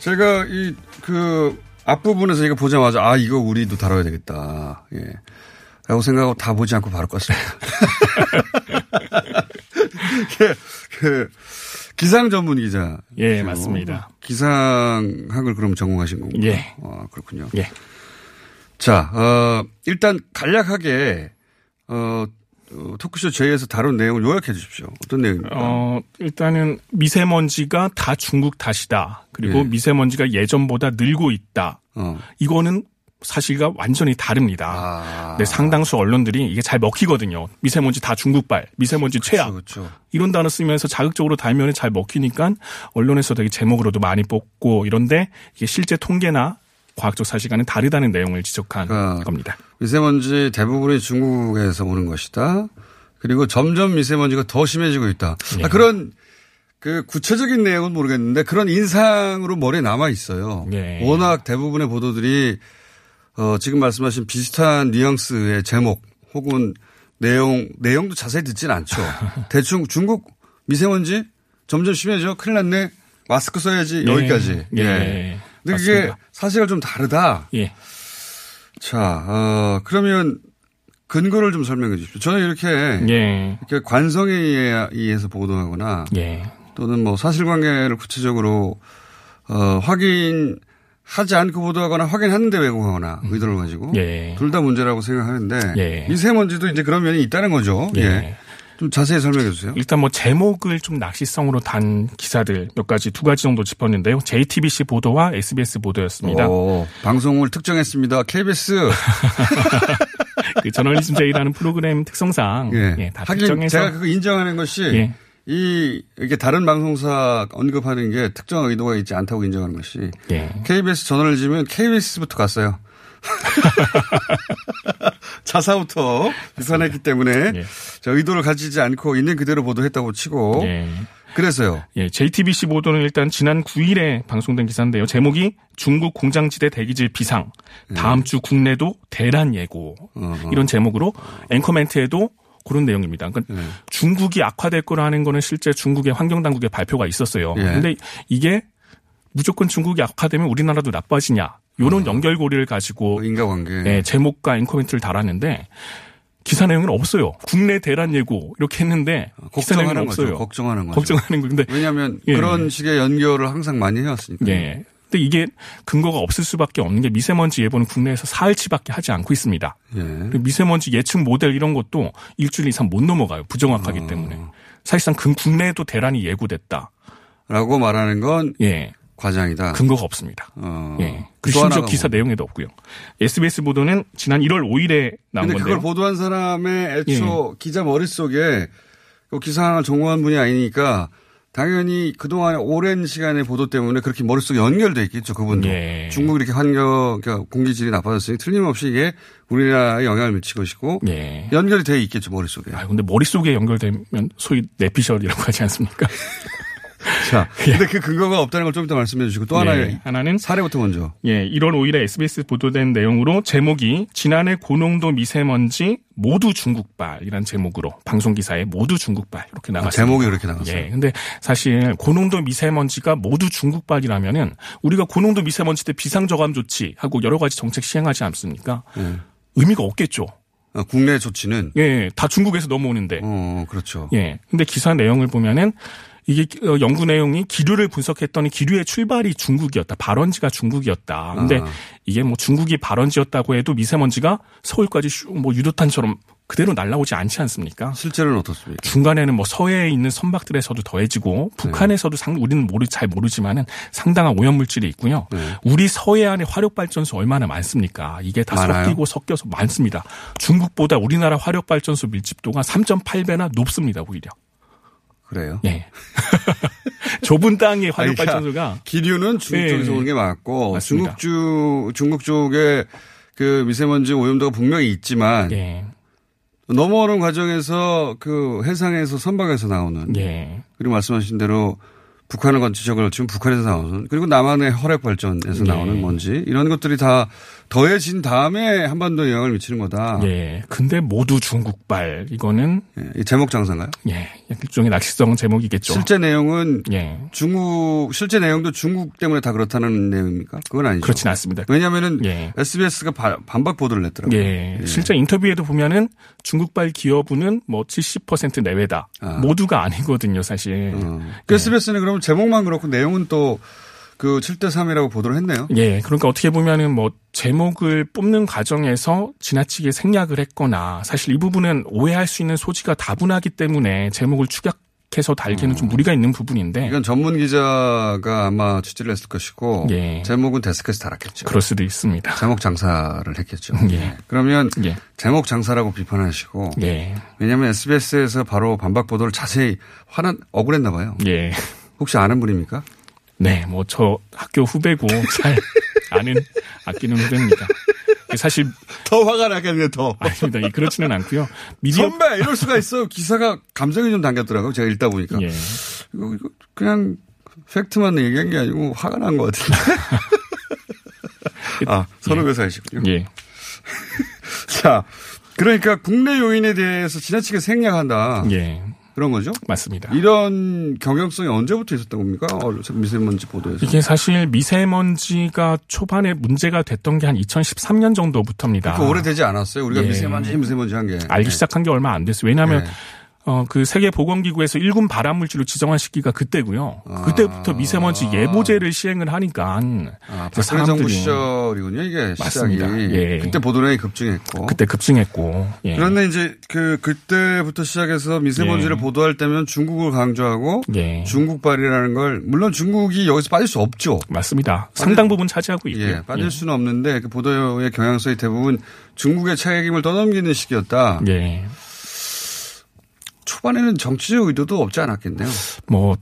Speaker 7: 제가 이 그 앞부분에서 제가 보자마자 아 이거 우리도 다뤄야 되겠다. 예. 라고 생각하고 다 보지 않고 바로 껐습니다. 그, 그 기상 전문 기자.
Speaker 16: 예, 맞습니다.
Speaker 7: 기상학을 그럼 전공하신 건가요?
Speaker 16: 예.
Speaker 7: 아, 그렇군요.
Speaker 16: 예.
Speaker 7: 자, 어, 일단 간략하게, 어, 어, 토크쇼 제에서 다룬 내용을 요약해 주십시오. 어떤 내용입니까?
Speaker 16: 어, 일단은 미세먼지가 다 중국 탓이다. 그리고
Speaker 7: 예.
Speaker 16: 미세먼지가 예전보다 늘고 있다.
Speaker 7: 어.
Speaker 16: 이거는 사실과 완전히 다릅니다.
Speaker 7: 아.
Speaker 16: 근데 상당수 언론들이 이게 잘 먹히거든요. 미세먼지 다 중국발, 미세먼지 최악.
Speaker 7: 그렇죠.
Speaker 16: 이런 단어 쓰면서 자극적으로 달면에 잘 먹히니까 언론에서 되게 제목으로도 많이 뽑고 이런데 이게 실제 통계나 과학적 사실과는 다르다는 내용을 지적한
Speaker 7: 그러니까
Speaker 16: 겁니다.
Speaker 7: 미세먼지 대부분이 중국에서 오는 것이다. 그리고 점점 미세먼지가 더 심해지고 있다.
Speaker 16: 예.
Speaker 7: 아, 그런 그 구체적인 내용은 모르겠는데 그런 인상으로 머리에 남아 있어요.
Speaker 16: 예.
Speaker 7: 워낙 대부분의 보도들이 어, 지금 말씀하신 비슷한 뉘앙스의 제목 혹은 내용, 내용도 자세히 듣진 않죠. 대충 중국 미세먼지 점점 심해져. 큰일 났네. 마스크 써야지.
Speaker 16: 예.
Speaker 7: 여기까지.
Speaker 16: 예.
Speaker 7: 근데 그게. 사실과 좀 다르다.
Speaker 16: 예.
Speaker 7: 자, 어, 그러면 근거를 좀 설명해 주십시오. 저는 이렇게,
Speaker 16: 예.
Speaker 7: 이렇게 관성에 의해서 보도하거나
Speaker 16: 예.
Speaker 7: 또는 뭐 사실관계를 구체적으로 어, 확인하지 않고 보도하거나 확인하는데 왜곡하거나 의도를 가지고
Speaker 16: 예.
Speaker 7: 둘다 문제라고 생각하는데
Speaker 16: 예.
Speaker 7: 미세먼지도 이제 그런 면이 있다는 거죠.
Speaker 16: 예.
Speaker 7: 예. 좀 자세히 설명해 주세요.
Speaker 16: 일단 뭐 제목을 좀 낚시성으로 단 기사들 몇 가지 두 가지 정도 짚었는데요. JTBC 보도와 SBS 보도였습니다.
Speaker 7: 오, 방송을 특정했습니다. KBS.
Speaker 16: 그 저널리즘 제이라는 프로그램 특성상
Speaker 7: 예.
Speaker 16: 예, 다
Speaker 7: 하긴
Speaker 16: 특정해서
Speaker 7: 제가 그거 인정하는 것이
Speaker 16: 예.
Speaker 7: 이 이게 다른 방송사 언급하는 게 특정 의도가 있지 않다고 인정하는 것이
Speaker 16: 예.
Speaker 7: KBS 저널리즘은 KBS부터 갔어요. 자사부터 비판했기 때문에
Speaker 16: 예.
Speaker 7: 저 의도를 가지지 않고 있는 그대로 보도했다고 치고
Speaker 16: 예.
Speaker 7: 그래서요.
Speaker 16: 예, JTBC 보도는 일단 지난 9일에 방송된 기사인데요. 제목이 중국 공장지대 대기질 비상. 다음 주 국내도 대란 예고. 이런 제목으로 앵커 멘트에도 그런 내용입니다. 그러니까
Speaker 7: 예.
Speaker 16: 중국이 악화될 거라는 거는 실제 중국의 환경 당국의 발표가 있었어요.
Speaker 7: 예.
Speaker 16: 근데 이게 무조건 중국이 악화되면 우리나라도 나빠지냐. 요런 연결고리를 가지고
Speaker 7: 인과관계.
Speaker 16: 예, 제목과 앵커 멘트를 달았는데 기사 내용은 없어요. 국내 대란 예고 이렇게 했는데 기사 내용은
Speaker 7: 걱정하는 거죠.
Speaker 16: 없어요.
Speaker 7: 걱정하는 거죠.
Speaker 16: 걱정하는 거. 근데
Speaker 7: 왜냐하면
Speaker 16: 예.
Speaker 7: 그런 식의 연결을 항상 많이 해왔으니까.
Speaker 16: 예. 근데 이게 근거가 없을 수밖에 없는 게 미세먼지 예보는 국내에서 사흘치밖에 하지 않고 있습니다.
Speaker 7: 예.
Speaker 16: 미세먼지 예측 모델 이런 것도 일주일 이상 못 넘어가요. 부정확하기
Speaker 7: 어.
Speaker 16: 때문에. 사실상 그 국내에도 대란이 예고됐다.
Speaker 7: 라고 말하는 건
Speaker 16: 예.
Speaker 7: 과장이다.
Speaker 16: 근거가 없습니다.
Speaker 7: 어.
Speaker 16: 예.
Speaker 7: 또
Speaker 16: 그리고 심지어 기사
Speaker 7: 뭐.
Speaker 16: 내용에도 없고요. SBS 보도는 지난 1월 5일에 나온 건데요.
Speaker 7: 그걸 보도한 사람의 애초 기자 머릿속에 그 기사를 전공한 분이 아니니까 당연히 그동안 오랜 시간의 보도 때문에 그렇게 머릿속에 연결돼 있겠죠, 그분도.
Speaker 16: 예.
Speaker 7: 중국이 이렇게 환경, 그러니까 공기질이 나빠졌으니 틀림없이 이게 우리나라에 영향을 미칠 것이고
Speaker 16: 예.
Speaker 7: 연결이 돼 있겠죠, 머릿속에.
Speaker 16: 아, 근데 머릿속에 연결되면 소위 내피셜이라고 하지 않습니까?
Speaker 7: 자, 근데 그 근거가 없다는 걸 좀 이따 말씀해 주시고 또 하나의
Speaker 16: 예, 하나는
Speaker 7: 사례부터 먼저.
Speaker 16: 예, 1월 5일에 SBS 보도된 내용으로 제목이 지난해 고농도 미세먼지 모두 중국발이란 제목으로 방송 기사에 모두 중국발 이렇게 나갔습니다.
Speaker 7: 아, 제목이 그렇게 나갔어요.
Speaker 16: 예. 근데 사실 고농도 미세먼지가 모두 중국발이라면은 우리가 고농도 미세먼지 때 비상 저감 조치 하고 여러 가지 정책 시행하지 않습니까?
Speaker 7: 예.
Speaker 16: 의미가 없겠죠.
Speaker 7: 아, 국내 조치는
Speaker 16: 예, 다 중국에서 넘어오는데.
Speaker 7: 어, 그렇죠.
Speaker 16: 예. 근데 기사 내용을 보면은 이게 어, 연구 내용이 기류를 분석했더니 기류의 출발이 중국이었다. 발원지가 중국이었다. 근데
Speaker 7: 아.
Speaker 16: 이게 뭐 중국이 발원지였다고 해도 미세먼지가 서울까지 슈- 뭐 유도탄처럼 그대로 날라오지 않지 않습니까?
Speaker 7: 실제로는 어떻습니까?
Speaker 16: 중간에는 뭐 서해에 있는 선박들에서도 더해지고 북한에서도 상 우리는 모르 잘 모르지만은 상당한 오염 물질이 있고요.
Speaker 7: 네.
Speaker 16: 우리 서해안에 화력 발전소 얼마나 많습니까? 이게 다
Speaker 7: 많아요?
Speaker 16: 섞이고 섞여서 많습니다. 중국보다 우리나라 화력 발전소 밀집도가 3.8배나 높습니다, 오히려.
Speaker 7: 그래요?
Speaker 16: 예. 좁은
Speaker 7: 아니,
Speaker 16: 화력
Speaker 7: 그러니까
Speaker 16: 발전소가
Speaker 7: 기류는 중국
Speaker 16: 예,
Speaker 7: 쪽에서
Speaker 16: 예.
Speaker 7: 오는 게 맞고
Speaker 16: 맞습니다.
Speaker 7: 중국 주 중국 쪽에 그 미세먼지 오염도가 분명히 있지만
Speaker 16: 예.
Speaker 7: 넘어오는 과정에서 그 해상에서 선박에서 나오는
Speaker 16: 예.
Speaker 7: 그리고 말씀하신 대로 북한을 건 지적을 지금 북한에서 나오는 그리고 남한의 혈액 발전에서
Speaker 16: 예.
Speaker 7: 나오는 먼지 이런 것들이 다 더해진 다음에 한반도에 영향을 미치는 거다.
Speaker 16: 예. 근데 모두 중국발. 이거는
Speaker 7: 예, 이 제목 장사인가요?
Speaker 16: 예. 일종의 낚시성 제목이겠죠.
Speaker 7: 실제 내용은
Speaker 16: 예.
Speaker 7: 중국 실제 내용도 중국 때문에 다 그렇다는 내용입니까? 그건 아니죠.
Speaker 16: 그렇진 않습니다.
Speaker 7: 왜냐하면은
Speaker 16: 예.
Speaker 7: SBS가 반박 보도를 냈더라고요.
Speaker 16: 예. 실제 인터뷰에도 보면은 중국발 기여분은 뭐70% 내외다. 모두가 아니거든요, 사실.
Speaker 7: 그 SBS는 그러면 제목만 그렇고 내용은 또 그 7대 3이라고 보도를 했네요.
Speaker 16: 예. 그러니까 어떻게 보면은 뭐 제목을 뽑는 과정에서 지나치게 생략을 했거나 사실 이 부분은 오해할 수 있는 소지가 다분하기 때문에 제목을 축약해서 달기는 좀 무리가 있는 부분인데.
Speaker 7: 이건 전문 기자가 아마 취재를 했을 것이고
Speaker 16: 예.
Speaker 7: 제목은 데스크에서 달았겠죠.
Speaker 16: 그럴 수도 있습니다.
Speaker 7: 제목 장사를 했겠죠.
Speaker 16: 예.
Speaker 7: 그러면
Speaker 16: 예.
Speaker 7: 제목 장사라고 비판하시고
Speaker 16: 예.
Speaker 7: 왜냐하면 SBS에서 바로 반박 보도를 자세히 화난 억울했나 봐요.
Speaker 16: 예.
Speaker 7: 혹시 아는 분입니까?
Speaker 16: 네, 뭐 저 학교 후배고 잘 아는 아끼는 후배입니다. 사실
Speaker 7: 더 화가 나겠네 더.
Speaker 16: 아닙니다. 그렇지는 않고요. 미디어
Speaker 7: 선배 이럴 수가 있어. 기사가 감정이 좀 담겼더라고요. 제가 읽다 보니까.
Speaker 16: 예.
Speaker 7: 이거, 이거 그냥 팩트만 얘기한 게 아니고 화가 난 것 같은데. 아 선후배사이시군요.
Speaker 16: 예.
Speaker 7: 자, 그러니까 국내 요인에 대해서 지나치게 생략한다.
Speaker 16: 예.
Speaker 7: 그런 거죠?
Speaker 16: 맞습니다.
Speaker 7: 이런 경향성이 언제부터 있었던 겁니까? 어, 미세먼지 보도에서.
Speaker 16: 이게 사실 미세먼지가 초반에 문제가 됐던 게 한 2013년 정도부터입니다.
Speaker 7: 그 오래되지 않았어요. 우리가
Speaker 16: 예.
Speaker 7: 미세먼지, 미세먼지 한 게.
Speaker 16: 알기
Speaker 7: 네.
Speaker 16: 시작한 게 얼마 안 됐어요. 왜냐하면
Speaker 7: 네.
Speaker 16: 어, 그 세계보건기구에서 1군 발암물질로 지정한 시기가 그때고요. 그때부터 미세먼지 예보제를 시행을 하니까
Speaker 7: 아, 박근혜 정부 시절이군요. 이게
Speaker 16: 맞습니다.
Speaker 7: 시작이.
Speaker 16: 예.
Speaker 7: 그때 보도량이 급증했고.
Speaker 16: 그때 급증했고. 예.
Speaker 7: 그런데 이제 그 그때부터 시작해서 미세먼지를
Speaker 16: 예.
Speaker 7: 보도할 때면 중국을 강조하고
Speaker 16: 예.
Speaker 7: 중국발이라는 걸 물론 중국이 여기서 빠질 수 없죠.
Speaker 16: 맞습니다. 상당 부분 차지하고 있고요.
Speaker 7: 예, 빠질
Speaker 16: 예.
Speaker 7: 수는 없는데 그 보도의 경향성이 대부분 중국의 책임을 떠넘기는 시기였다.
Speaker 16: 예.
Speaker 7: 초반에는 정치적 의도도 없지 않았겠네요.
Speaker 16: 뭐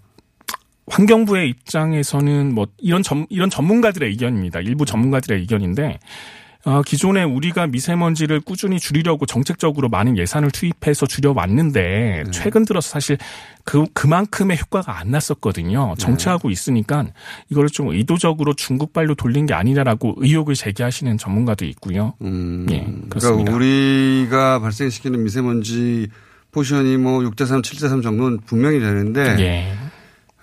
Speaker 16: 환경부의 입장에서는 뭐 이런 전 이런 전문가들의 의견입니다. 일부 전문가들의 의견인데 어, 기존에 우리가 미세먼지를 꾸준히 줄이려고 정책적으로 많은 예산을 투입해서 줄여왔는데
Speaker 7: 네.
Speaker 16: 최근 들어서 사실 그 그만큼의 효과가 안 났었거든요. 정체하고 있으니까 이걸 좀 의도적으로 중국발로 돌린 게 아니냐라고 의혹을 제기하시는 전문가도 있고요. 예, 그렇습니다.
Speaker 7: 그러니까 우리가 발생시키는 미세먼지 포션이 뭐 6대3, 7대3 정도는 분명히 되는데
Speaker 16: 예.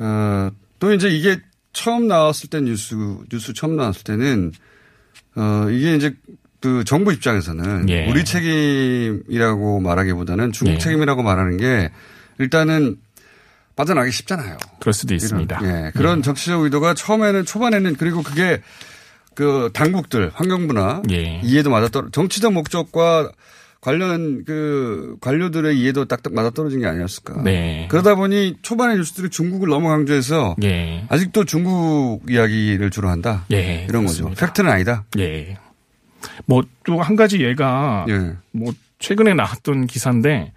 Speaker 7: 어, 또 이제 이게 처음 나왔을 때 뉴스 뉴스 처음 나왔을 때는 어 이게 이제 그 정부 입장에서는
Speaker 16: 예.
Speaker 7: 우리 책임이라고 말하기보다는 중국
Speaker 16: 예.
Speaker 7: 책임이라고 말하는 게 일단은 빠져나가기 쉽잖아요.
Speaker 16: 그럴 수도 있습니다.
Speaker 7: 이런, 예, 그런 정치적 의도가 처음에는 초반에는 그리고 그게 그 당국들 환경부나
Speaker 16: 예.
Speaker 7: 이해도 떨어 정치적 목적과 관련 그 관료들의 이해도 딱딱 맞아 떨어진 게 아니었을까.
Speaker 16: 네.
Speaker 7: 그러다 보니 초반의 뉴스들이 중국을 너무 강조해서
Speaker 16: 예.
Speaker 7: 아직도 중국 이야기를 주로 한다.
Speaker 16: 예,
Speaker 7: 이런
Speaker 16: 그렇습니다.
Speaker 7: 거죠. 팩트는 아니다.
Speaker 16: 예. 뭐 또 한 가지 얘가
Speaker 7: 예.
Speaker 16: 뭐 최근에 나왔던 기사인데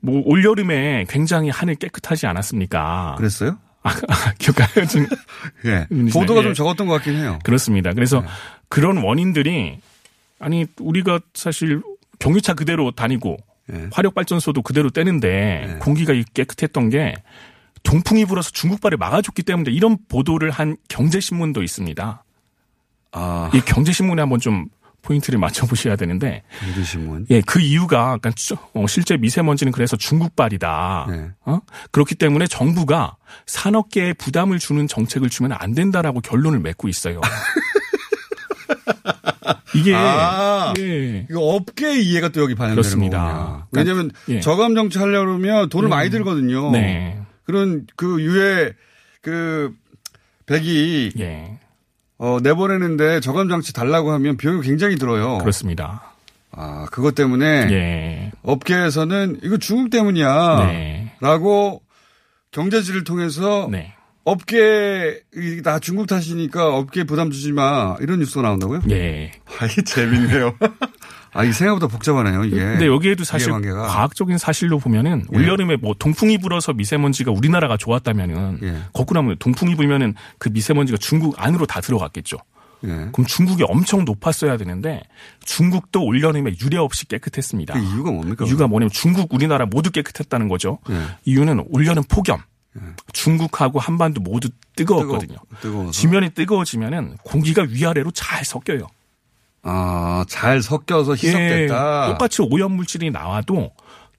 Speaker 16: 뭐 올여름에 굉장히 하늘 깨끗하지 않았습니까?
Speaker 7: 그랬어요?
Speaker 16: 아, 기억나요? 좀
Speaker 7: 예. 보도가
Speaker 16: 예.
Speaker 7: 좀 적었던 것 같긴 해요.
Speaker 16: 그렇습니다. 그래서 그런 원인들이 아니 우리가 사실 경유차 그대로 다니고
Speaker 7: 예.
Speaker 16: 화력 발전소도 그대로 떼는데 공기가 깨끗했던 게 동풍이 불어서 중국발을 막아줬기 때문에 이런 보도를 한 경제신문도 있습니다.
Speaker 7: 아.
Speaker 16: 이 경제신문에 한번 좀 포인트를 맞춰보셔야 되는데.
Speaker 7: 경제신문.
Speaker 16: 예, 그 이유가, 어, 실제 미세먼지는 그래서 중국발이다.
Speaker 7: 네.
Speaker 16: 어? 그렇기 때문에 정부가 산업계에 부담을 주는 정책을 주면 안 된다라고 결론을 맺고 있어요. 이게
Speaker 7: 아,
Speaker 16: 예.
Speaker 7: 이거 업계 이해가 또 여기 반영되는. 거군요. 왜냐하면
Speaker 16: 예.
Speaker 7: 저감 정치 하려고 그러면 돈을
Speaker 16: 음.
Speaker 7: 많이 들거든요.
Speaker 16: 네.
Speaker 7: 그런 그 유해 그 백이
Speaker 16: 예.
Speaker 7: 어, 내보내는데 저감 장치 달라고 하면 비용이 굉장히 들어요.
Speaker 16: 그렇습니다.
Speaker 7: 아 그것 때문에
Speaker 16: 예.
Speaker 7: 업계에서는 이거 중국 때문이야.
Speaker 16: 네.
Speaker 7: 라고 경제지를 통해서
Speaker 16: 네.
Speaker 7: 업계 다 중국 탓이니까 업계 부담 주지 마 이런 뉴스가 나온다고요?
Speaker 16: 예.
Speaker 7: 아, 이게 재밌네요. 아, 이 생각보다 복잡하네요, 이게.
Speaker 16: 근데 여기에도 사실
Speaker 7: 이해관계가.
Speaker 16: 과학적인 사실로 보면은
Speaker 7: 예.
Speaker 16: 올여름에 뭐 동풍이 불어서 미세먼지가 우리나라가 좋았다면은
Speaker 7: 예.
Speaker 16: 거꾸로 하면 동풍이 불면은 그 미세먼지가 중국 안으로 다 들어갔겠죠.
Speaker 7: 예.
Speaker 16: 그럼 중국이 엄청 높았어야 되는데 중국도 올여름에 유례 없이 깨끗했습니다.
Speaker 7: 그 이유가 뭡니까?
Speaker 16: 이유가 뭐냐면 중국, 우리나라 모두 깨끗했다는 거죠.
Speaker 7: 예.
Speaker 16: 이유는 올여름 폭염. 중국하고 한반도 모두 뜨거웠거든요.
Speaker 7: 뜨거워서.
Speaker 16: 지면이 뜨거워지면은 공기가 위아래로 잘 섞여요.
Speaker 7: 아, 잘 섞여서 희석됐다.
Speaker 16: 예, 똑같이 오염 물질이 나와도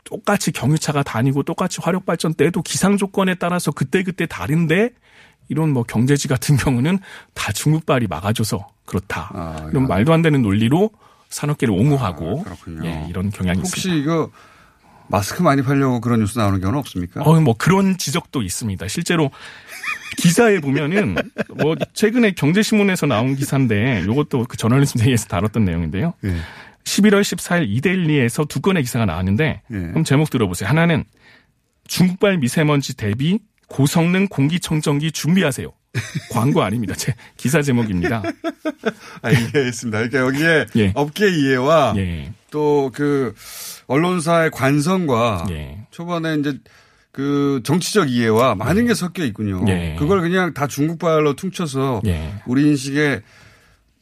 Speaker 16: 똑같이 경유차가 다니고 똑같이 화력 발전 때도 기상 조건에 따라서 그때그때 다른데 이런 뭐 경제지 같은 경우는 다 중국발이 막아줘서 그렇다. 이런 말도 안 되는 논리로 산업계를 옹호하고 예, 이런 경향이
Speaker 7: 혹시
Speaker 16: 있습니다.
Speaker 7: 이거 마스크 많이 팔려고 그런 뉴스 나오는 경우는 없습니까?
Speaker 16: 어, 뭐 그런 지적도 있습니다. 실제로 기사에 보면은 뭐 최근에 경제신문에서 나온 기사인데 이것도 그 저널리즘 데이에서 다뤘던 내용인데요.
Speaker 7: 예.
Speaker 16: 11월 14일 이데일리에서 두 건의 기사가 나왔는데
Speaker 7: 예.
Speaker 16: 그럼 제목 들어보세요. 하나는 중국발 미세먼지 대비 고성능 공기청정기 준비하세요. 광고 아닙니다. 제 기사 제목입니다.
Speaker 7: 아, 이해했습니다. 그러니까 여기에
Speaker 16: 예.
Speaker 7: 업계 이해와
Speaker 16: 예.
Speaker 7: 또그 언론사의 관성과
Speaker 16: 예.
Speaker 7: 초반에 이제 그 정치적 이해와 많은 게 섞여 있군요.
Speaker 16: 예.
Speaker 7: 그걸 그냥 다 중국발로 퉁쳐서
Speaker 16: 예.
Speaker 7: 우리 인식에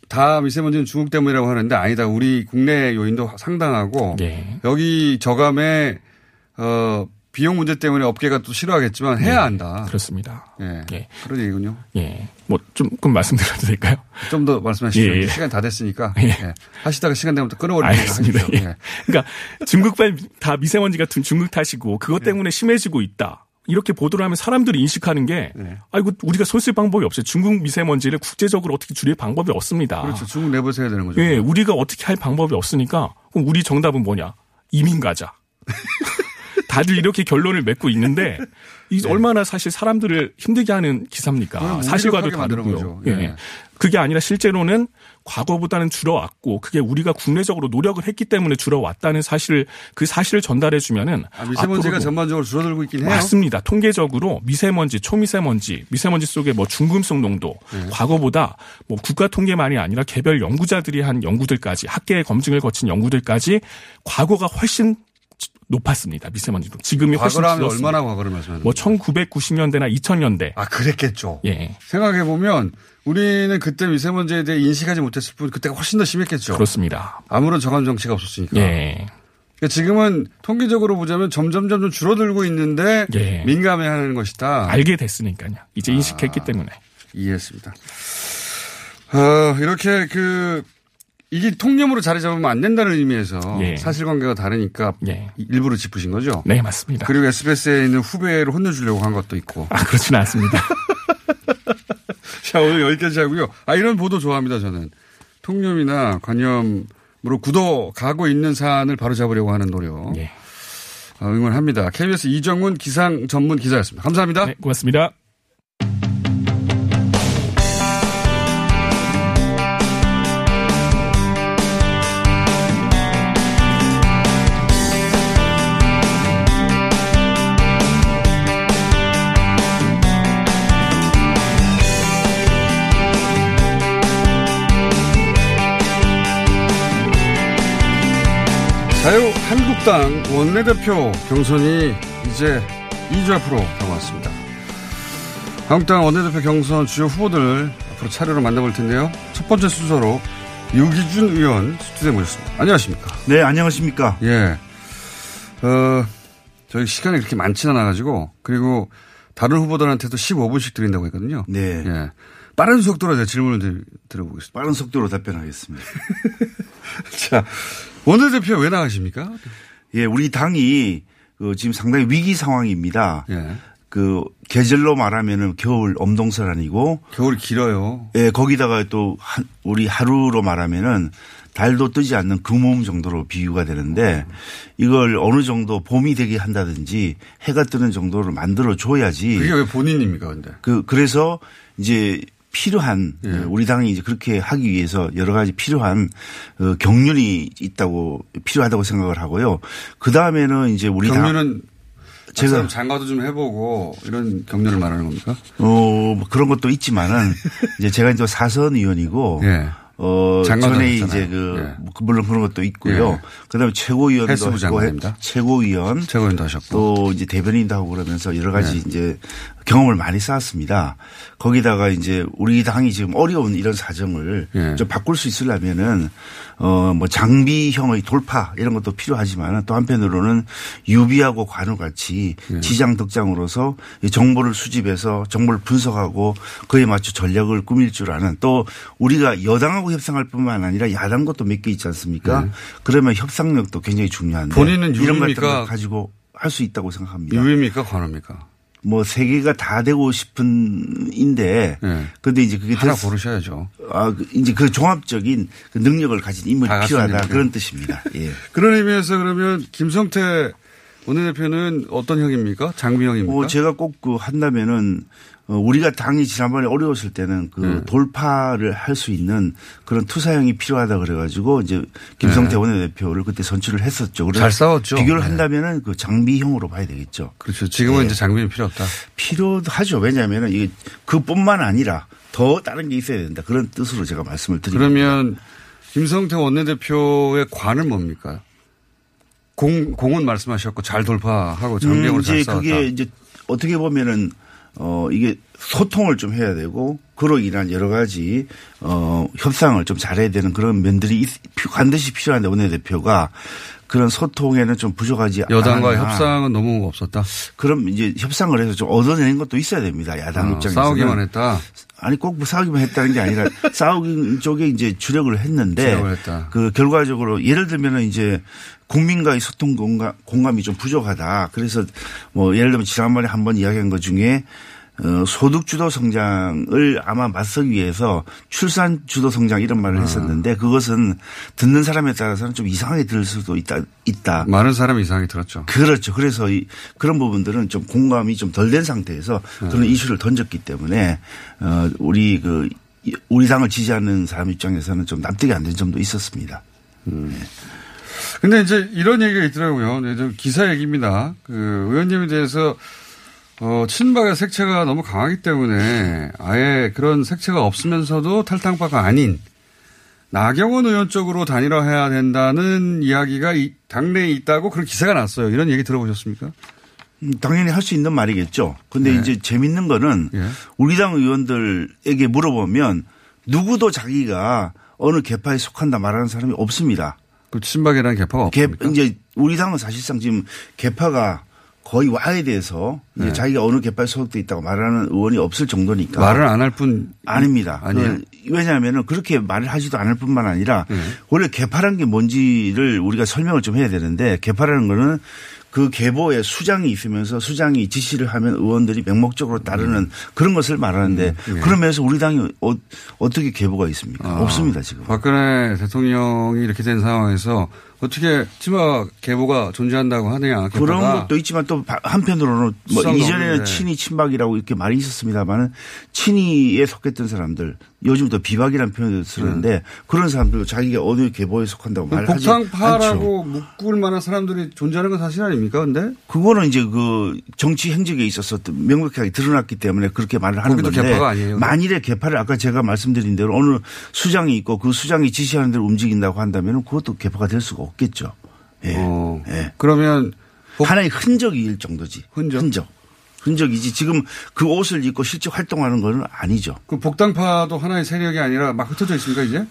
Speaker 7: 다 미세먼지는 중국 때문이라고 하는데 아니다. 우리 국내 요인도 상당하고
Speaker 16: 예.
Speaker 7: 여기 저감에 어 비용 문제 때문에 업계가 또 싫어하겠지만 해야 한다.
Speaker 16: 그렇습니다.
Speaker 7: 예.
Speaker 16: 예.
Speaker 7: 그런 얘기군요.
Speaker 16: 예. 뭐 조금 말씀드려도 될까요?
Speaker 7: 좀 더 말씀하시죠.
Speaker 16: 예, 예.
Speaker 7: 시간 다 됐으니까.
Speaker 16: 예.
Speaker 7: 예. 하시다가 시간 되면 또 끊어버리니까
Speaker 16: 알겠습니다. 예. 그러니까 중국발 다 미세먼지가 둔 중국 탓이고 그것 때문에 심해지고 있다. 이렇게 보도를 하면 사람들이 인식하는 게 아이고 우리가 손쓸 방법이 없어요. 중국 미세먼지를 국제적으로 어떻게 줄일 방법이 없습니다.
Speaker 7: 그렇죠. 중국 내부에서 해야 되는 거죠.
Speaker 16: 예, 우리가 어떻게 할 방법이 없으니까 그럼 우리 정답은 뭐냐? 이민 가자. 다들 이렇게 결론을 맺고 있는데 이 얼마나 사실 사람들을 힘들게 하는 기사입니까? 사실과도 다르고요. 예.
Speaker 7: 예.
Speaker 16: 그게 아니라 실제로는 과거보다는 줄어왔고 그게 우리가 국내적으로 노력을 했기 때문에 줄어왔다는 사실 그 사실을 전달해 주면은
Speaker 7: 아, 미세먼지가 전반적으로 줄어들고 있긴 해요.
Speaker 16: 맞습니다. 통계적으로 미세먼지, 초미세먼지, 미세먼지 속에 뭐 중금속 농도
Speaker 7: 네.
Speaker 16: 과거보다 뭐 국가 통계만이 아니라 개별 연구자들이 한 연구들까지 학계의 검증을 거친 연구들까지 과거가 훨씬 높았습니다. 미세먼지도. 지금이 훨씬
Speaker 7: 과거라면
Speaker 16: 줄었습니다.
Speaker 7: 얼마나 과거를 말씀하는
Speaker 16: 뭐 1990년대나 2000년대.
Speaker 7: 아, 그랬겠죠.
Speaker 16: 예.
Speaker 7: 생각해 보면 우리는 그때 미세먼지에 대해 인식하지 못했을 뿐 그때가 훨씬 더 심했겠죠.
Speaker 16: 그렇습니다.
Speaker 7: 아무런 저감 정치가 없었으니까.
Speaker 16: 예.
Speaker 7: 그러니까 지금은 통계적으로 보자면 점점 점점 줄어들고 있는데
Speaker 16: 예.
Speaker 7: 민감해하는 것이다.
Speaker 16: 알게 됐으니까요. 이제 인식했기 때문에.
Speaker 7: 이해했습니다. 어, 이렇게 그 이게 통념으로 자리 잡으면 안 된다는 의미에서
Speaker 16: 예.
Speaker 7: 사실관계가 다르니까
Speaker 16: 예.
Speaker 7: 일부러 짚으신 거죠?
Speaker 16: 네, 맞습니다.
Speaker 7: 그리고 SBS에 있는 후배를 혼내주려고 한 것도 있고.
Speaker 16: 아, 그렇지는 않습니다.
Speaker 7: 자, 오늘 여기까지 하고요. 아, 이런 보도 좋아합니다, 저는. 통념이나 관념으로 굳어가고 있는 사안을 바로잡으려고 하는 노력.
Speaker 16: 예.
Speaker 7: 어, 응원합니다. KBS 이정훈 기상 전문 기자였습니다. 감사합니다.
Speaker 16: 네, 고맙습니다.
Speaker 7: 자유한국당 원내대표 경선이 이제 2주 앞으로 다가왔습니다. 한국당 원내대표 경선 주요 후보들 앞으로 차례로 만나볼 텐데요. 첫 번째 순서로 유기준 의원 스튜디오에 모셨습니다. 안녕하십니까?
Speaker 17: 네, 안녕하십니까?
Speaker 7: 예. 어, 저희 시간이 그렇게 많지는 않아가지고, 그리고 다른 후보들한테도 15분씩 드린다고 했거든요.
Speaker 17: 네.
Speaker 7: 예. 빠른 속도로 제가 질문을 드- 들어보겠습니다.
Speaker 17: 빠른 속도로 답변하겠습니다.
Speaker 7: 자, 원내대표 왜 나가십니까?
Speaker 17: 예, 우리 당이 그 지금 상당히 위기 상황입니다.
Speaker 7: 예.
Speaker 17: 그 계절로 말하면은 겨울 엄동설 아니고
Speaker 7: 겨울이 길어요.
Speaker 17: 예, 거기다가 또 한- 우리 하루로 말하면은 달도 뜨지 않는 금호음 정도로 비유가 되는데 이걸 어느 정도 봄이 되게 한다든지 해가 뜨는 정도로 만들어 줘야지.
Speaker 7: 그게 왜 본인입니까, 근데?
Speaker 17: 그 그래서 이제 필요한
Speaker 7: 예.
Speaker 17: 우리 당이 이제 그렇게 하기 위해서 여러 가지 필요한 어, 경륜이 있다고 필요하다고 생각을 하고요. 그 다음에는 이제 우리 당
Speaker 7: 경륜은
Speaker 17: 제가
Speaker 7: 장가도 좀 해보고 이런 경륜을 말하는 겁니까?
Speaker 17: 어, 뭐 그런 것도 있지만은 이제 제가 이제 사선 의원이고
Speaker 7: 예.
Speaker 17: 어, 전에
Speaker 7: 하셨잖아요.
Speaker 17: 이제 그,
Speaker 7: 예.
Speaker 17: 뭐 물론 그런 것도 있고요.
Speaker 7: 예.
Speaker 17: 그 다음에 최고위원도
Speaker 7: 헬스부
Speaker 17: 하고
Speaker 7: 장관입니다.
Speaker 17: 최고위원.
Speaker 7: 최고위원도 하셨고.
Speaker 17: 또 이제 대변인도 하고 그러면서 여러 가지
Speaker 7: 예.
Speaker 17: 이제 경험을 많이 쌓았습니다. 거기다가 이제 우리 당이 지금 어려운 이런 사정을
Speaker 7: 예.
Speaker 17: 좀 바꿀 수 있으려면은 어, 뭐 장비형의 돌파 이런 것도 필요하지만 또 한편으로는 유비하고 관우 같이
Speaker 7: 예.
Speaker 17: 지장 덕장으로서 이 정보를 수집해서 정보를 분석하고 그에 맞춰 전략을 꾸밀 줄 아는 또 우리가 여당하고 협상할 뿐만 아니라 야당과 또몇개 있지 않습니까?
Speaker 7: 네.
Speaker 17: 그러면 협상력도 굉장히 중요한데
Speaker 7: 본인은
Speaker 17: 이런
Speaker 7: 유비입니까?
Speaker 17: 것들을 가지고 할 수 있다고 생각합니다.
Speaker 7: 유입니까, 관합니까?
Speaker 17: 뭐세 개가 다 되고 싶은인데
Speaker 7: 예.
Speaker 17: 근데 이제 그게
Speaker 7: 하나
Speaker 17: 됐-
Speaker 7: 고르셔야죠.
Speaker 17: 아, 그 이제 그 종합적인 그 능력을 가진 인물이
Speaker 7: 다
Speaker 17: 필요하다 그런 뜻입니다. 예.
Speaker 7: 그런 의미에서 그러면 김성태 원내대표는 어떤 형입니까? 장비형입니까?
Speaker 17: 뭐 제가 꼭 그 한다면은 어, 우리가 당이 지난번에 어려웠을 때는 그
Speaker 7: 네.
Speaker 17: 돌파를 할 수 있는 그런 투사형이 필요하다 그래가지고 이제 김성태
Speaker 7: 네.
Speaker 17: 원내대표를 그때 선출을 했었죠. 그래서
Speaker 7: 잘 싸웠죠.
Speaker 17: 비교를
Speaker 7: 네.
Speaker 17: 한다면은 그 장비형으로 봐야 되겠죠.
Speaker 7: 그렇죠. 지금은
Speaker 17: 네.
Speaker 7: 이제 장비는 필요 없다.
Speaker 17: 필요하죠. 왜냐하면은 이게 그뿐만 아니라 더 다른 게 있어야 된다. 그런 뜻으로 제가 말씀을 드립니다.
Speaker 7: 그러면 김성태 원내대표의 관은 뭡니까? 공, 공은 말씀하셨고 잘 돌파하고 장비형으로
Speaker 17: 음,
Speaker 7: 잘 싸웠다.
Speaker 17: 그게 이제 어떻게 보면은 어 이게 소통을 좀 해야 되고 그로 인한 여러 가지 어 협상을 좀 잘해야 되는 그런 면들이 있- 반드시 필요한데 원내대표가 그런 소통에는 좀 부족하지
Speaker 7: 여당과
Speaker 17: 않았나.
Speaker 7: 협상은 너무 없었다.
Speaker 17: 그럼 이제 협상을 해서 좀 얻어내는 것도 있어야 됩니다. 야당
Speaker 7: 어,
Speaker 17: 입장에서
Speaker 7: 싸우기만 했다.
Speaker 17: 아니 꼭뭐 싸우기만 했다는 게 아니라 싸우기 쪽에 이제 주력을 했는데
Speaker 7: 주력을.
Speaker 17: 그 결과적으로 예를 들면은 이제 국민과의 소통 공감, 공감이 좀 부족하다. 그래서 뭐 예를 들면 지난번에 한 번 이야기한 것 중에 어, 소득 주도 성장을 아마 맞서기 위해서 출산 주도 성장 이런
Speaker 7: 아.
Speaker 17: 말을 했었는데 그것은 듣는 사람에 따라서는 좀 이상하게 들을 수도 있다. 있다.
Speaker 7: 많은 사람이 이상하게 들었죠.
Speaker 17: 그렇죠. 그래서 이 그런 부분들은 좀 공감이 좀 덜 된 상태에서
Speaker 7: 네.
Speaker 17: 그런 이슈를 던졌기 때문에 어 우리 그 이- 우리 당을 지지하는 사람 입장에서는 좀 납득이 안 된 점도 있었습니다.
Speaker 7: 근데 이제 이런 얘기가 있더라고요. 네, 저 기사 얘기입니다. 그 의원님에 대해서 어, 친박의 색채가 너무 강하기 때문에 아예 그런 색채가 없으면서도 탈당파가 아닌 나경원 의원 쪽으로 단일화해야 된다는 이야기가 이, 당내에 있다고 그런 기사가 났어요. 이런 얘기 들어보셨습니까?
Speaker 17: 음, 당연히 할 수 있는 말이겠죠. 근데
Speaker 7: 네.
Speaker 17: 이제 재밌는 거는
Speaker 7: 예.
Speaker 17: 우리 당 의원들에게 물어보면 누구도 자기가 어느 개파에 속한다 말하는 사람이 없습니다.
Speaker 7: 그 친박이라는 개파가
Speaker 17: 개,
Speaker 7: 없습니까?
Speaker 17: 이제 우리 당은 사실상 지금 개파가 거의 와에 대해서
Speaker 7: 네.
Speaker 17: 자기가 어느 개파에 소속돼 있다고 말하는 의원이 없을 정도니까
Speaker 7: 말을 안 할 뿐
Speaker 17: 아닙니다. 그 왜냐하면 그렇게 말을 하지도 않을 뿐만 아니라 원래 개파라는 게 뭔지를 우리가 설명을 좀 해야 되는데 개파라는 거는 그 계보에 수장이 있으면서 수장이 지시를 하면 의원들이 맹목적으로 따르는 그런 것을 말하는데
Speaker 7: 예.
Speaker 17: 그러면서 우리 당이 어, 떻게 계보가 있습니까?
Speaker 7: 아,
Speaker 17: 없습니다 지금.
Speaker 7: 박근혜 대통령이 이렇게 된 상황에서 어떻게 친박 계보가 존재한다고 하느냐.
Speaker 17: 그런 것도 있지만 또 바- 한편으로는 뭐 이전에는
Speaker 7: 없는데.
Speaker 17: 친이 친박이라고 이렇게 말이 있었습니다만은 친이에 속했던 사람들 요즘 또 비박이라는 표현을 쓰는데 그런 사람들도 자기가 어느 계보에 속한다고 말하지 않죠.
Speaker 7: 복탕파라고 묶을 만한 사람들이 존재하는 건 사실 아닙니까? 근데
Speaker 17: 그거는 이제 그 정치 행적에 있어서 또 명백하게 드러났기 때문에 그렇게 말을 하는 건데
Speaker 7: 개파가 아니에요,
Speaker 17: 만일에 개파를 아까 제가 말씀드린 대로 어느 수장이 있고 그 수장이 지시하는 대로 움직인다고 한다면 그것도 개파가 될 수가 없 겠죠. 예.
Speaker 7: 어.
Speaker 17: 예.
Speaker 7: 그러면
Speaker 17: 하나의 흔적일 정도지.
Speaker 7: 흔적.
Speaker 17: 흔적. 이지 지금 그 옷을 입고 실제 활동하는 건 아니죠.
Speaker 7: 그 복당파도 하나의 세력이 아니라 막 흩어져 있습니까 이제?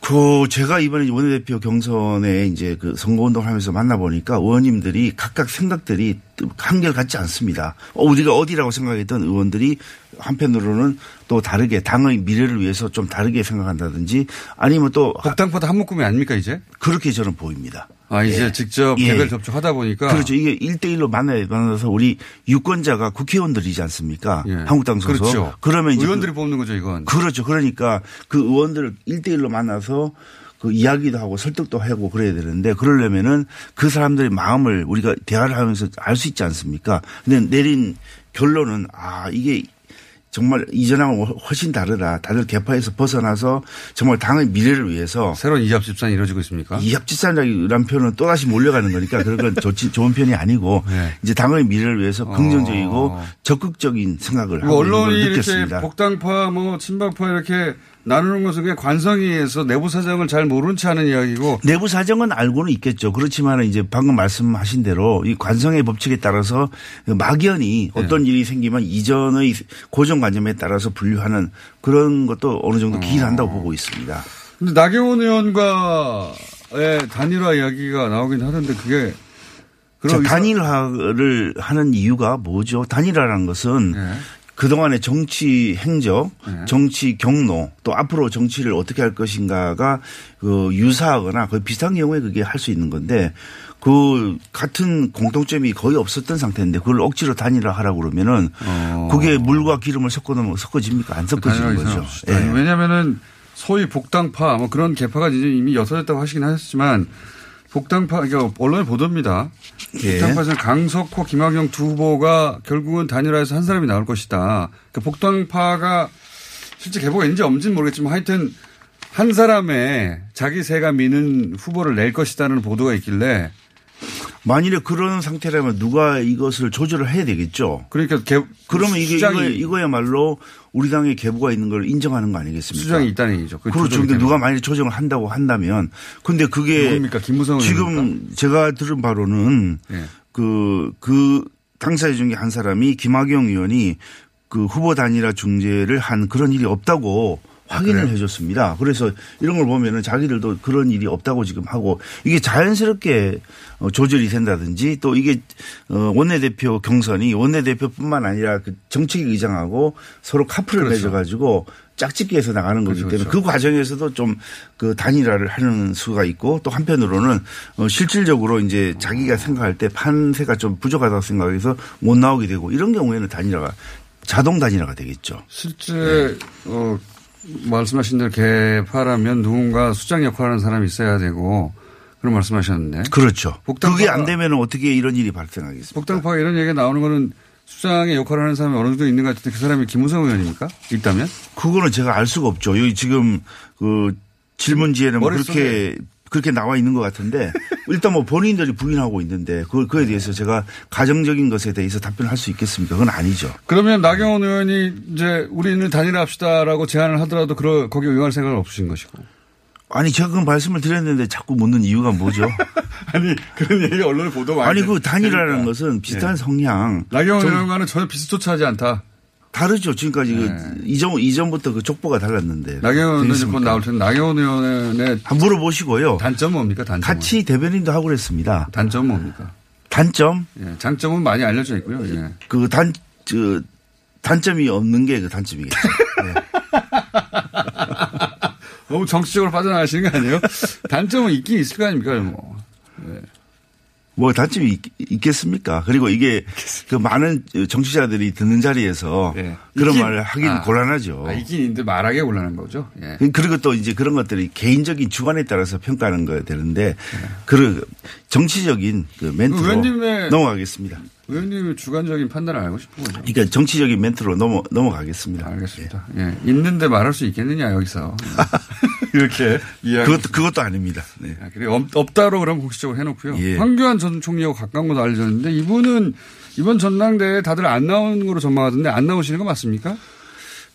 Speaker 17: 그 제가 이번에 원내대표 경선에 이제 그 선거운동 하면서 만나보니까 의원님들이 각각 생각들이 한결 같지 않습니다. 어, 우리가 어디라고 생각했던 의원들이 한편으로는 또 다르게 당의 미래를 위해서 좀 다르게 생각한다든지 아니면 또
Speaker 7: 복당파도 한 묶음이 아닙니까 이제?
Speaker 17: 그렇게 저는 보입니다.
Speaker 7: 아 이제
Speaker 17: 예.
Speaker 7: 직접
Speaker 17: 예.
Speaker 7: 개별 접촉하다 보니까
Speaker 17: 그렇죠. 이게 1대1로 만나야 만나서 우리 유권자가 국회의원들이지 않습니까?
Speaker 7: 예.
Speaker 17: 한국당 소속.
Speaker 7: 그렇죠.
Speaker 17: 그러면 이제
Speaker 7: 의원들이
Speaker 17: 그-
Speaker 7: 뽑는 거죠 이건.
Speaker 17: 그렇죠. 그러니까 그 의원들을 1대1로 만나서 그 이야기도 하고 설득도 하고 그래야 되는데 그러려면은 그 사람들의 마음을 우리가 대화를 하면서 알 수 있지 않습니까? 근데 내린 결론은 아, 이게 정말 이전하고 훨씬 다르다. 다들 개파에서 벗어나서 정말 당의 미래를 위해서
Speaker 7: 새로운 이합 집산이 이루어지고 있습니까?
Speaker 17: 이합 집산이라는 표현은 또다시 몰려가는 거니까 그런 건 좋지, 좋은 편이 아니고
Speaker 7: 네.
Speaker 17: 이제 당의 미래를 위해서 긍정적이고 적극적인 생각을 하고 있는
Speaker 7: 어. 언론이
Speaker 17: 걸
Speaker 7: 이렇게
Speaker 17: 느꼈습니다.
Speaker 7: 복당파 뭐 친박파 이렇게 나누는 것은 그냥 관성위에서 내부 사정을 잘 모른 채 하는 이야기고
Speaker 17: 내부 사정은 알고는 있겠죠. 그렇지만 이제 방금 말씀하신 대로 이 관성의 법칙에 따라서 막연히
Speaker 7: 네.
Speaker 17: 어떤 일이 생기면 이전의 고정관념에 따라서 분류하는 그런 것도 어느 정도 기인한다고 보고 있습니다.
Speaker 7: 근데 나경원 의원과의 단일화 이야기가 나오긴 하던데 그게
Speaker 17: 자, 단일화를 하는 이유가 뭐죠? 단일화라는 것은
Speaker 7: 네.
Speaker 17: 그동안의 정치 행적, 정치 경로, 또 앞으로 정치를 어떻게 할 것인가가 그 유사하거나 거의 비슷한 경우에 그게 할 수 있는 건데 그 같은 공통점이 거의 없었던 상태인데 그걸 억지로 단일화 하라고 그러면은 그게 물과 기름을 섞어 놓으면 섞어집니까? 안 섞어지는 거죠. 예.
Speaker 7: 왜냐하면은 소위 복당파 뭐 그런 개파가 이제 이미 여섯했다고 하시긴 하셨지만 복당파 그러니까 언론의 보도입니다.
Speaker 17: 예.
Speaker 7: 복당파에서 강석호, 김학영 두 후보가 결국은 단일화해서 한 사람이 나올 것이다. 그러니까 복당파가 실제 개보가 있는지 없는지는 모르겠지만 하여튼 한 사람의 자기 세가 미는 후보를 낼 것이다는 보도가 있길래
Speaker 17: 만일에 그런 상태라면 누가 이것을 조절을 해야 되겠죠.
Speaker 7: 그러니까 개,
Speaker 17: 그러면 이게 이거, 야말로 우리 당의 계보가 있는 걸 인정하는 거 아니겠습니까?
Speaker 7: 수장이 있다는 얘기죠. 그
Speaker 17: 그렇죠. 근데 누가 만약에 조정을 한다고 한다면 근데 그게
Speaker 7: 누굽니까? 김무성
Speaker 17: 지금
Speaker 7: 의원입니까?
Speaker 17: 제가 들은 바로는
Speaker 7: 예.
Speaker 17: 그, 그 당사자 중에 한 사람이 김학영 의원이 그 후보 단일화 중재를 한 그런 일이 없다고 확인을
Speaker 7: 그래요?
Speaker 17: 해줬습니다. 그래서 이런 걸 보면은 자기들도 그런 일이 없다고 지금 하고 이게 자연스럽게 어, 조절이 된다든지 또 이게 어, 원내대표 경선이 원내대표뿐만 아니라 그 정책 의장하고 서로 카풀을
Speaker 7: 그렇죠.
Speaker 17: 맺어가지고 짝짓기 해서 나가는 거기
Speaker 7: 그렇죠,
Speaker 17: 때문에 그 과정에서도 좀 그 단일화를 하는 수가 있고 또 한편으로는 어, 실질적으로 이제 자기가 생각할 때 판세가 좀 부족하다고 생각해서 못 나오게 되고 이런 경우에는 단일화가 자동 단일화가 되겠죠.
Speaker 7: 실제 어, 말씀하신 대로 개파라면 누군가 수장 역할하는 사람이 있어야 되고 그런 말씀하셨는데
Speaker 17: 그렇죠.
Speaker 7: 복당파가-
Speaker 17: 그게 안 되면 어떻게 이런 일이 발생하겠습니까?
Speaker 7: 복당파가 이런 얘기가 나오는 거는 수장의 역할을 하는 사람이 어느 정도 있는 것 같은데 그 사람이 김우성 의원입니까? 있다면?
Speaker 17: 그거는 제가 알 수가 없죠. 여기 지금 그 질문지에는 그렇게 그렇게 나와 있는 것 같은데 일단 뭐 본인들이 부인하고 있는데 그 그에 대해서 제가 가정적인 것에 대해서 답변할 수 있겠습니까? 그건 아니죠.
Speaker 7: 그러면 나경원 의원이 이제 우리는 단일화 합시다라고 제안을 하더라도 그러, 거기 응할 생각은 없으신 것이고.
Speaker 17: 아니 제가 그 말씀을 드렸는데 자꾸 묻는 이유가 뭐죠?
Speaker 7: 아니 그런 얘기 언론에 보도 많이
Speaker 17: 아니 그. 단일화라는 것은 비슷한
Speaker 7: 예.
Speaker 17: 성향.
Speaker 7: 나경원
Speaker 17: 좀
Speaker 7: 의원과는 전혀 비슷조차 하지 않다.
Speaker 17: 다르죠. 지금까지 그 이전 이전부터 그 족보가 달랐는데.
Speaker 7: 네. 나경원 의원 나올 텐데 나경원 의원의
Speaker 17: 한 물어보시고요.
Speaker 7: 단점 뭡니까 단점?
Speaker 17: 같이 대변인도 하고 그랬습니다.
Speaker 7: 단점 뭡니까?
Speaker 17: 단점?
Speaker 7: 예, 장점은 많이 알려져 있고요. 예.
Speaker 17: 그 단, 저, 단점이 없는 게 그 단점이겠죠.
Speaker 7: 너무 정치적으로 빠져나가시는 거 아니에요? 단점은 있긴 있을 거 아닙니까? 뭐.
Speaker 17: 뭐 단점이 있, 겠습니까 그리고 이게 그 많은 정치자들이 듣는 자리에서 그런
Speaker 7: 예. 있긴-
Speaker 17: 말을 하긴
Speaker 7: 아,
Speaker 17: 곤란하죠.
Speaker 7: 아, 있긴 있는데 말하기 곤란한 거죠. 예.
Speaker 17: 그리고 또 이제 그런 것들이 개인적인 주관에 따라서 평가하는 거야 되는데 그 정치적인 그 멘트로 넘어가겠습니다.
Speaker 7: 의원님의 주관적인 판단을 알고 싶은 거죠.
Speaker 17: 그러니까 정치적인 멘트로 넘어 넘어가겠습니다.
Speaker 7: 알겠습니다. 예. 있는데 말할 수 있겠느냐 여기서 이렇게 이야기.
Speaker 17: 그것도 그것도 아닙니다. 네.
Speaker 7: 아, 그래 없, 없다로 그럼 공식적으로 해놓고요.
Speaker 17: 예.
Speaker 7: 황교안 전 총리하고 가까운 것도 알려졌는데 이분은 이번 전당대회 다들 안 나오는 거로 전망하던데 안 나오시는 거 맞습니까?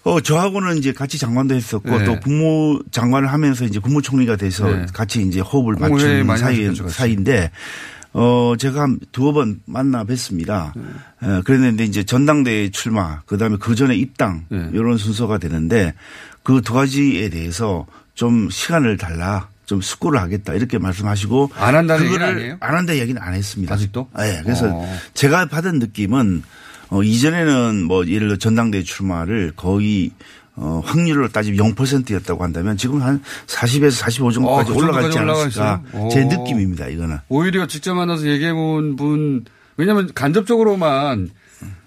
Speaker 17: 어, 저하고는 이제 같이 장관도 했었고
Speaker 7: 네.
Speaker 17: 또 국무 장관을 하면서 이제 국무총리가 돼서
Speaker 7: 네.
Speaker 17: 같이 이제 호흡을
Speaker 7: 많이
Speaker 17: 사이. 사이인데 어, 제가 한 두어 번 만나 뵀습니다.
Speaker 7: 네.
Speaker 17: 어, 그랬는데 이제 전당대회 출마, 그 다음에 그 전에 입당,
Speaker 7: 네.
Speaker 17: 이런 순서가 되는데 그 두 가지에 대해서 좀 시간을 달라. 좀 숙고를 하겠다 이렇게 말씀하시고
Speaker 7: 안 한다는 얘기는 아니에요?
Speaker 17: 안 한다 얘기는 안 했습니다.
Speaker 7: 아직도?
Speaker 17: 네, 그래서
Speaker 7: 어.
Speaker 17: 제가 받은 느낌은 어, 이전에는 뭐 예를 들어 전당대 회 출마를 거의 어, 확률로 따지면 0%였다고 한다면 지금 한 40에서 45 정도까지
Speaker 7: 어, 그
Speaker 17: 올라갔지
Speaker 7: 올라가
Speaker 17: 제? 느낌입니다. 이거는.
Speaker 7: 오히려 직접 만나서 얘기해 본 분, 왜냐면 간접적으로만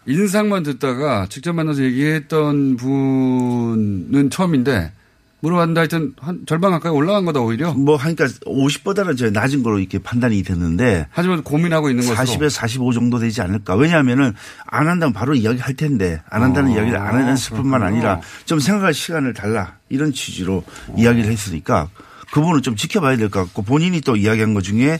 Speaker 7: 인상만 듣다가 직접 만나서 얘기했던 분은 처음인데 물어봤는데 하여튼 한 절반 가까이 올라간 거다 오히려.
Speaker 17: 뭐 하니까 50보다는 저 낮은 거로 이렇게 판단이 되는데
Speaker 7: 하지만 고민하고 있는 것으로.
Speaker 17: 40에서 45 정도 되지 않을까. 왜냐하면은 안 한다면 바로 이야기할 텐데 안 한다는
Speaker 7: 어,
Speaker 17: 이야기를 안 했을 뿐만
Speaker 7: 그렇군요.
Speaker 17: 아니라 좀 생각할 시간을 달라 이런 취지로 이야기를 했으니까 그분은 좀 지켜봐야 될 것 같고 본인이 또 이야기한 것 중에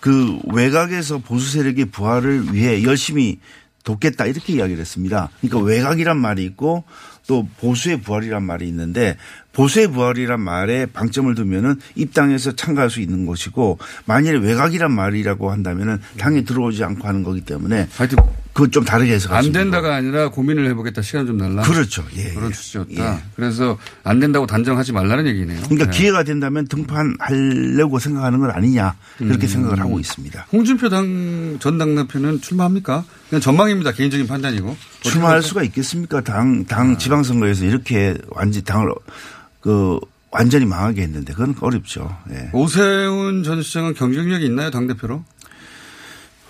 Speaker 17: 그 외곽에서 보수 세력의 부활을 위해 열심히 돕겠다 이렇게 이야기를 했습니다. 그러니까 외곽이란 말이 있고 또 보수의 부활이란 말이 있는데 보수의 부활이란 말에 방점을 두면은 입당해서 참가할 수 있는 것이고 만일에 외곽이란 말이라고 한다면은 당에 들어오지 않고 하는 거기 때문에
Speaker 7: 하여튼
Speaker 17: 그건 좀 다르게 해석할
Speaker 7: 안 된다가 아니라 고민을 해보겠다 시간 좀 달라.
Speaker 17: 그렇죠. 예,
Speaker 7: 그런
Speaker 17: 예.
Speaker 7: 취지였다.
Speaker 17: 예.
Speaker 7: 그래서 안 된다고 단정하지 말라는 얘기네요.
Speaker 17: 그러니까
Speaker 7: 네.
Speaker 17: 기회가 된다면 등판하려고 생각하는 건 아니냐 그렇게
Speaker 7: 음.
Speaker 17: 생각을 하고 있습니다.
Speaker 7: 홍준표 당, 전 당대표는 출마합니까? 그냥 전망입니다. 개인적인 판단이고.
Speaker 17: 출마할 수가 있겠습니까? 당,
Speaker 7: 아.
Speaker 17: 당 지방선거에서 이렇게 완전 당을 그 완전히 망하게 했는데 그건 어렵죠. 예.
Speaker 7: 오세훈 전 시장은 경쟁력이 있나요? 당 대표로?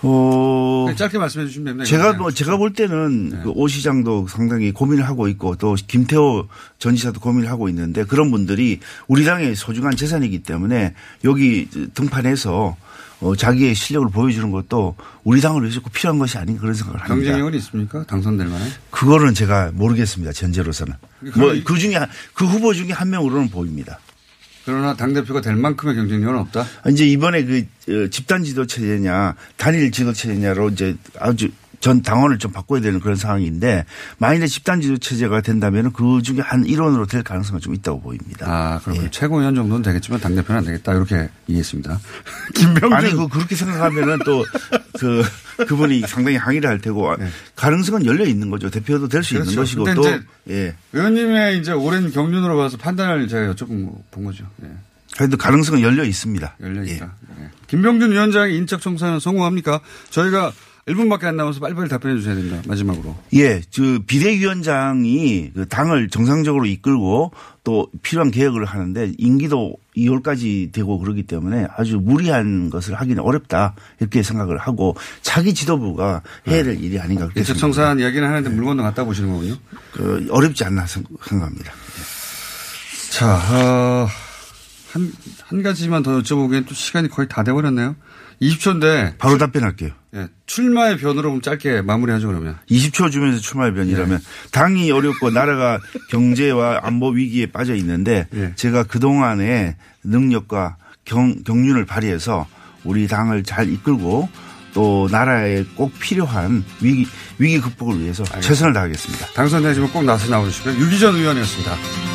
Speaker 17: 어,
Speaker 7: 그냥 짧게 말씀해 주시면 됩니다.
Speaker 17: 제가. 뭐 제가 볼 때는 그오 시장도 상당히 고민을 하고 있고 또 김태호 전 지사도 고민을 하고 있는데 그런 분들이 우리 당의 소중한 재산이기 때문에 여기 등판해서 어, 자기의 실력을 보여주는 것도 우리 당을 위해서 꼭 필요한 것이 아닌가 그런 생각을 합니다.
Speaker 7: 경쟁력은 있습니까? 당선될 만한?
Speaker 17: 그거는 제가 모르겠습니다. 전제로서는.
Speaker 7: 그러니까
Speaker 17: 뭐
Speaker 7: 이-
Speaker 17: 그 중에 한- 그 후보 중에 한 명으로는 보입니다.
Speaker 7: 그러나 당대표가 될 만큼의 경쟁력은 없다?
Speaker 17: 이제 이번에 그 어, 집단 지도 체제냐 단일 지도 체제냐로 이제 아주 전 당원을 좀 바꿔야 되는 그런 상황인데 만일에 집단 지도 체제가 된다면 그 중에 한 일원으로 될 가능성은 좀 있다고 보입니다.
Speaker 7: 아, 그러면 최고위원 정도는 되겠지만 당대표는 안 되겠다. 이렇게 이해했습니다. 김병준.
Speaker 17: 아니 그 그렇게 생각하면은 또 그 그분이 상당히 항의를 할 테고 가능성은 열려 있는 거죠. 대표도 될수 있는
Speaker 7: 네. 그렇죠.
Speaker 17: 것이고 또 예.
Speaker 7: 의원님의 이제 오랜 경륜으로 봐서 판단을 제가 여쭤본 본 거죠. 예.
Speaker 17: 그래도 가능성은 열려 있습니다.
Speaker 7: 열려 있다. 예. 김병준 위원장의 인적 청산은 성공합니까? 저희가 1분밖에 안 남아서 빨리빨리 답변해 주셔야 됩니다. 마지막으로.
Speaker 17: 예, 그 비대위원장이 그 당을 정상적으로 이끌고 또 필요한 개혁을 하는데 임기도 2월까지 되고 그러기 때문에 아주 무리한 것을 하기는 어렵다 이렇게 생각을 하고 차기 지도부가 해야 될 일이 아닌가 그렇게 생각합니다.
Speaker 7: 청산 이야기는 하는데 물건도 갖다 보시는 거군요.
Speaker 17: 그 어렵지 않나 생- 생각합니다.
Speaker 7: 자, 어, 한, 한 가지만 더 여쭤보기엔 또 시간이 거의 다 돼버렸네요. 20초인데.
Speaker 17: 바로 답변할게요.
Speaker 7: 예, 출마의 변으로 좀 짧게 마무리하죠, 그러면.
Speaker 17: 20초 주면서 출마의 변이라면 당이 어렵고 나라가 경제와 안보 위기에 빠져 있는데 제가 그동안의 능력과 경, 경륜을 발휘해서 우리 당을 잘 이끌고 또 나라에 꼭 필요한 위기, 위기 극복을 위해서 최선을 다하겠습니다.
Speaker 7: 당선되시면 꼭 나서 나오시고요. 유기전 의원이었습니다.